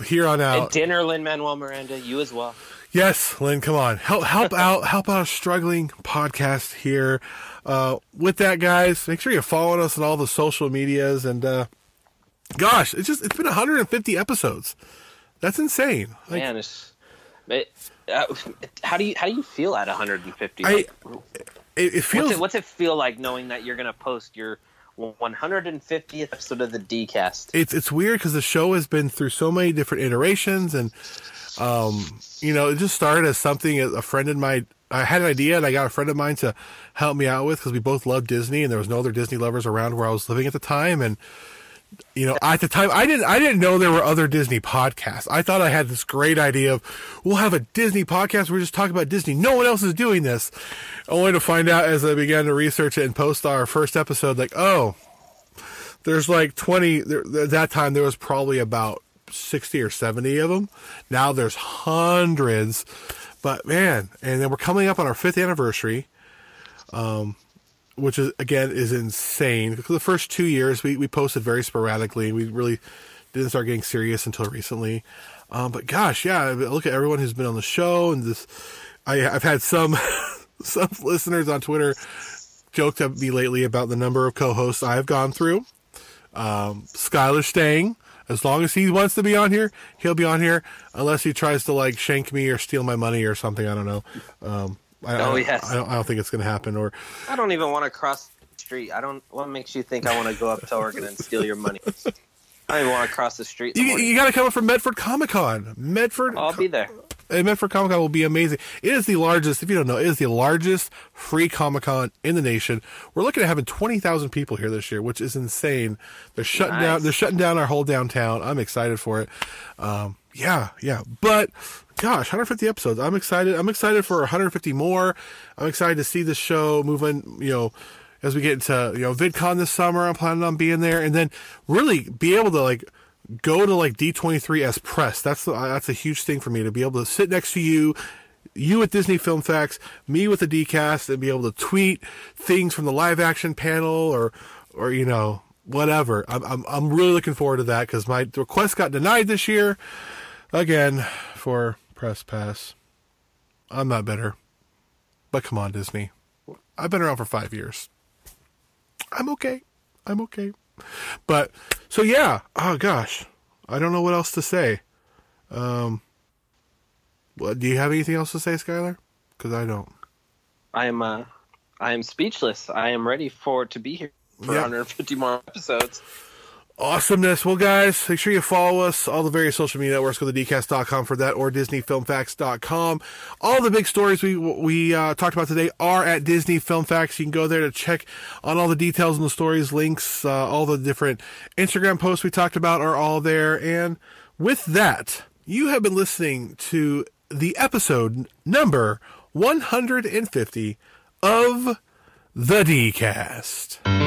here on And out. dinner, Lin Manuel Miranda. You as well. Yes, Lin, come on. Help help out help out a struggling podcast here. Uh, with that, guys, make sure you're following us on all the social medias and uh, gosh, it's just it's been 150 episodes. That's insane. Like, Man, it's, it, uh, how do you how do you feel at 150? I- it, it feels what's it, what's it feel like knowing that you're going to post your 150th episode of the DCast? it's it's weird because the show has been through so many different iterations and um you know it just started as something a friend of mine I had an idea and I got a friend of mine to help me out with because we both love Disney and there was no other Disney lovers around where I was living at the time. And, you know, at the time I didn't, I didn't know there were other Disney podcasts. I thought I had this great idea of we'll have a Disney podcast we're just talking about Disney. No one else is doing this. Only to find out as I began to research it and post our first episode, like, oh, there's like 20, there, at that time there was probably about 60 or 70 of them. Now there's hundreds. But man, and then we're coming up on our fifth anniversary, um, which is again is insane. Because the first two years we, we posted very sporadically. and We really didn't start getting serious until recently. Um, but gosh, yeah, look at everyone who's been on the show and this. I, I've had some some listeners on Twitter joked at me lately about the number of co-hosts I have gone through. Um, Skyler staying. As long as he wants to be on here, he'll be on here. Unless he tries to like shank me or steal my money or something. I don't know. Um, I, Oh, I, yes. I don't, I don't think it's going to happen. Or I don't even want to cross the street. I don't. What makes you think I want to go up to Oregon and steal your money? I don't even want to cross the street. You, you got to come up from Medford Comic Con. Medford. I'll be there. Medford Comic Con will be amazing. It is the largest, if you don't know, it is the largest free Comic Con in the nation. We're looking at having twenty thousand people here this year, which is insane. They're shutting Nice. down. They're shutting down our whole downtown. I'm excited for it. Um, yeah, yeah. But gosh, 150 episodes. I'm excited. I'm excited for 150 more. I'm excited to see this show moving. You know. As we get into you know VidCon this summer, I'm planning on being there, and then really be able to like go to like D23 as press. That's the, uh, that's a huge thing for me to be able to sit next to you, you at Disney Film Facts, me with the DCast, and be able to tweet things from the live action panel or or you know whatever. I'm I'm, I'm really looking forward to that because my request got denied this year again for press pass. I'm not bitter, but come on, Disney. I've been around for five years. I'm okay. I'm okay. But so yeah. Oh gosh, I don't know what else to say. Um, what do you have anything else to say, Skyler? Because I don't. I am. Uh, I am speechless. I am ready for to be here for Yeah. 150 more episodes. Awesomeness. Well, guys, make sure you follow us. All the various social media networks. Go to dcast.com for that or disneyfilmfacts.com. All the big stories we we uh, talked about today are at Disney Film Facts. You can go there to check on all the details and the stories, links, uh, all the different Instagram posts we talked about are all there. And with that, you have been listening to the episode number 150 of the Dcast.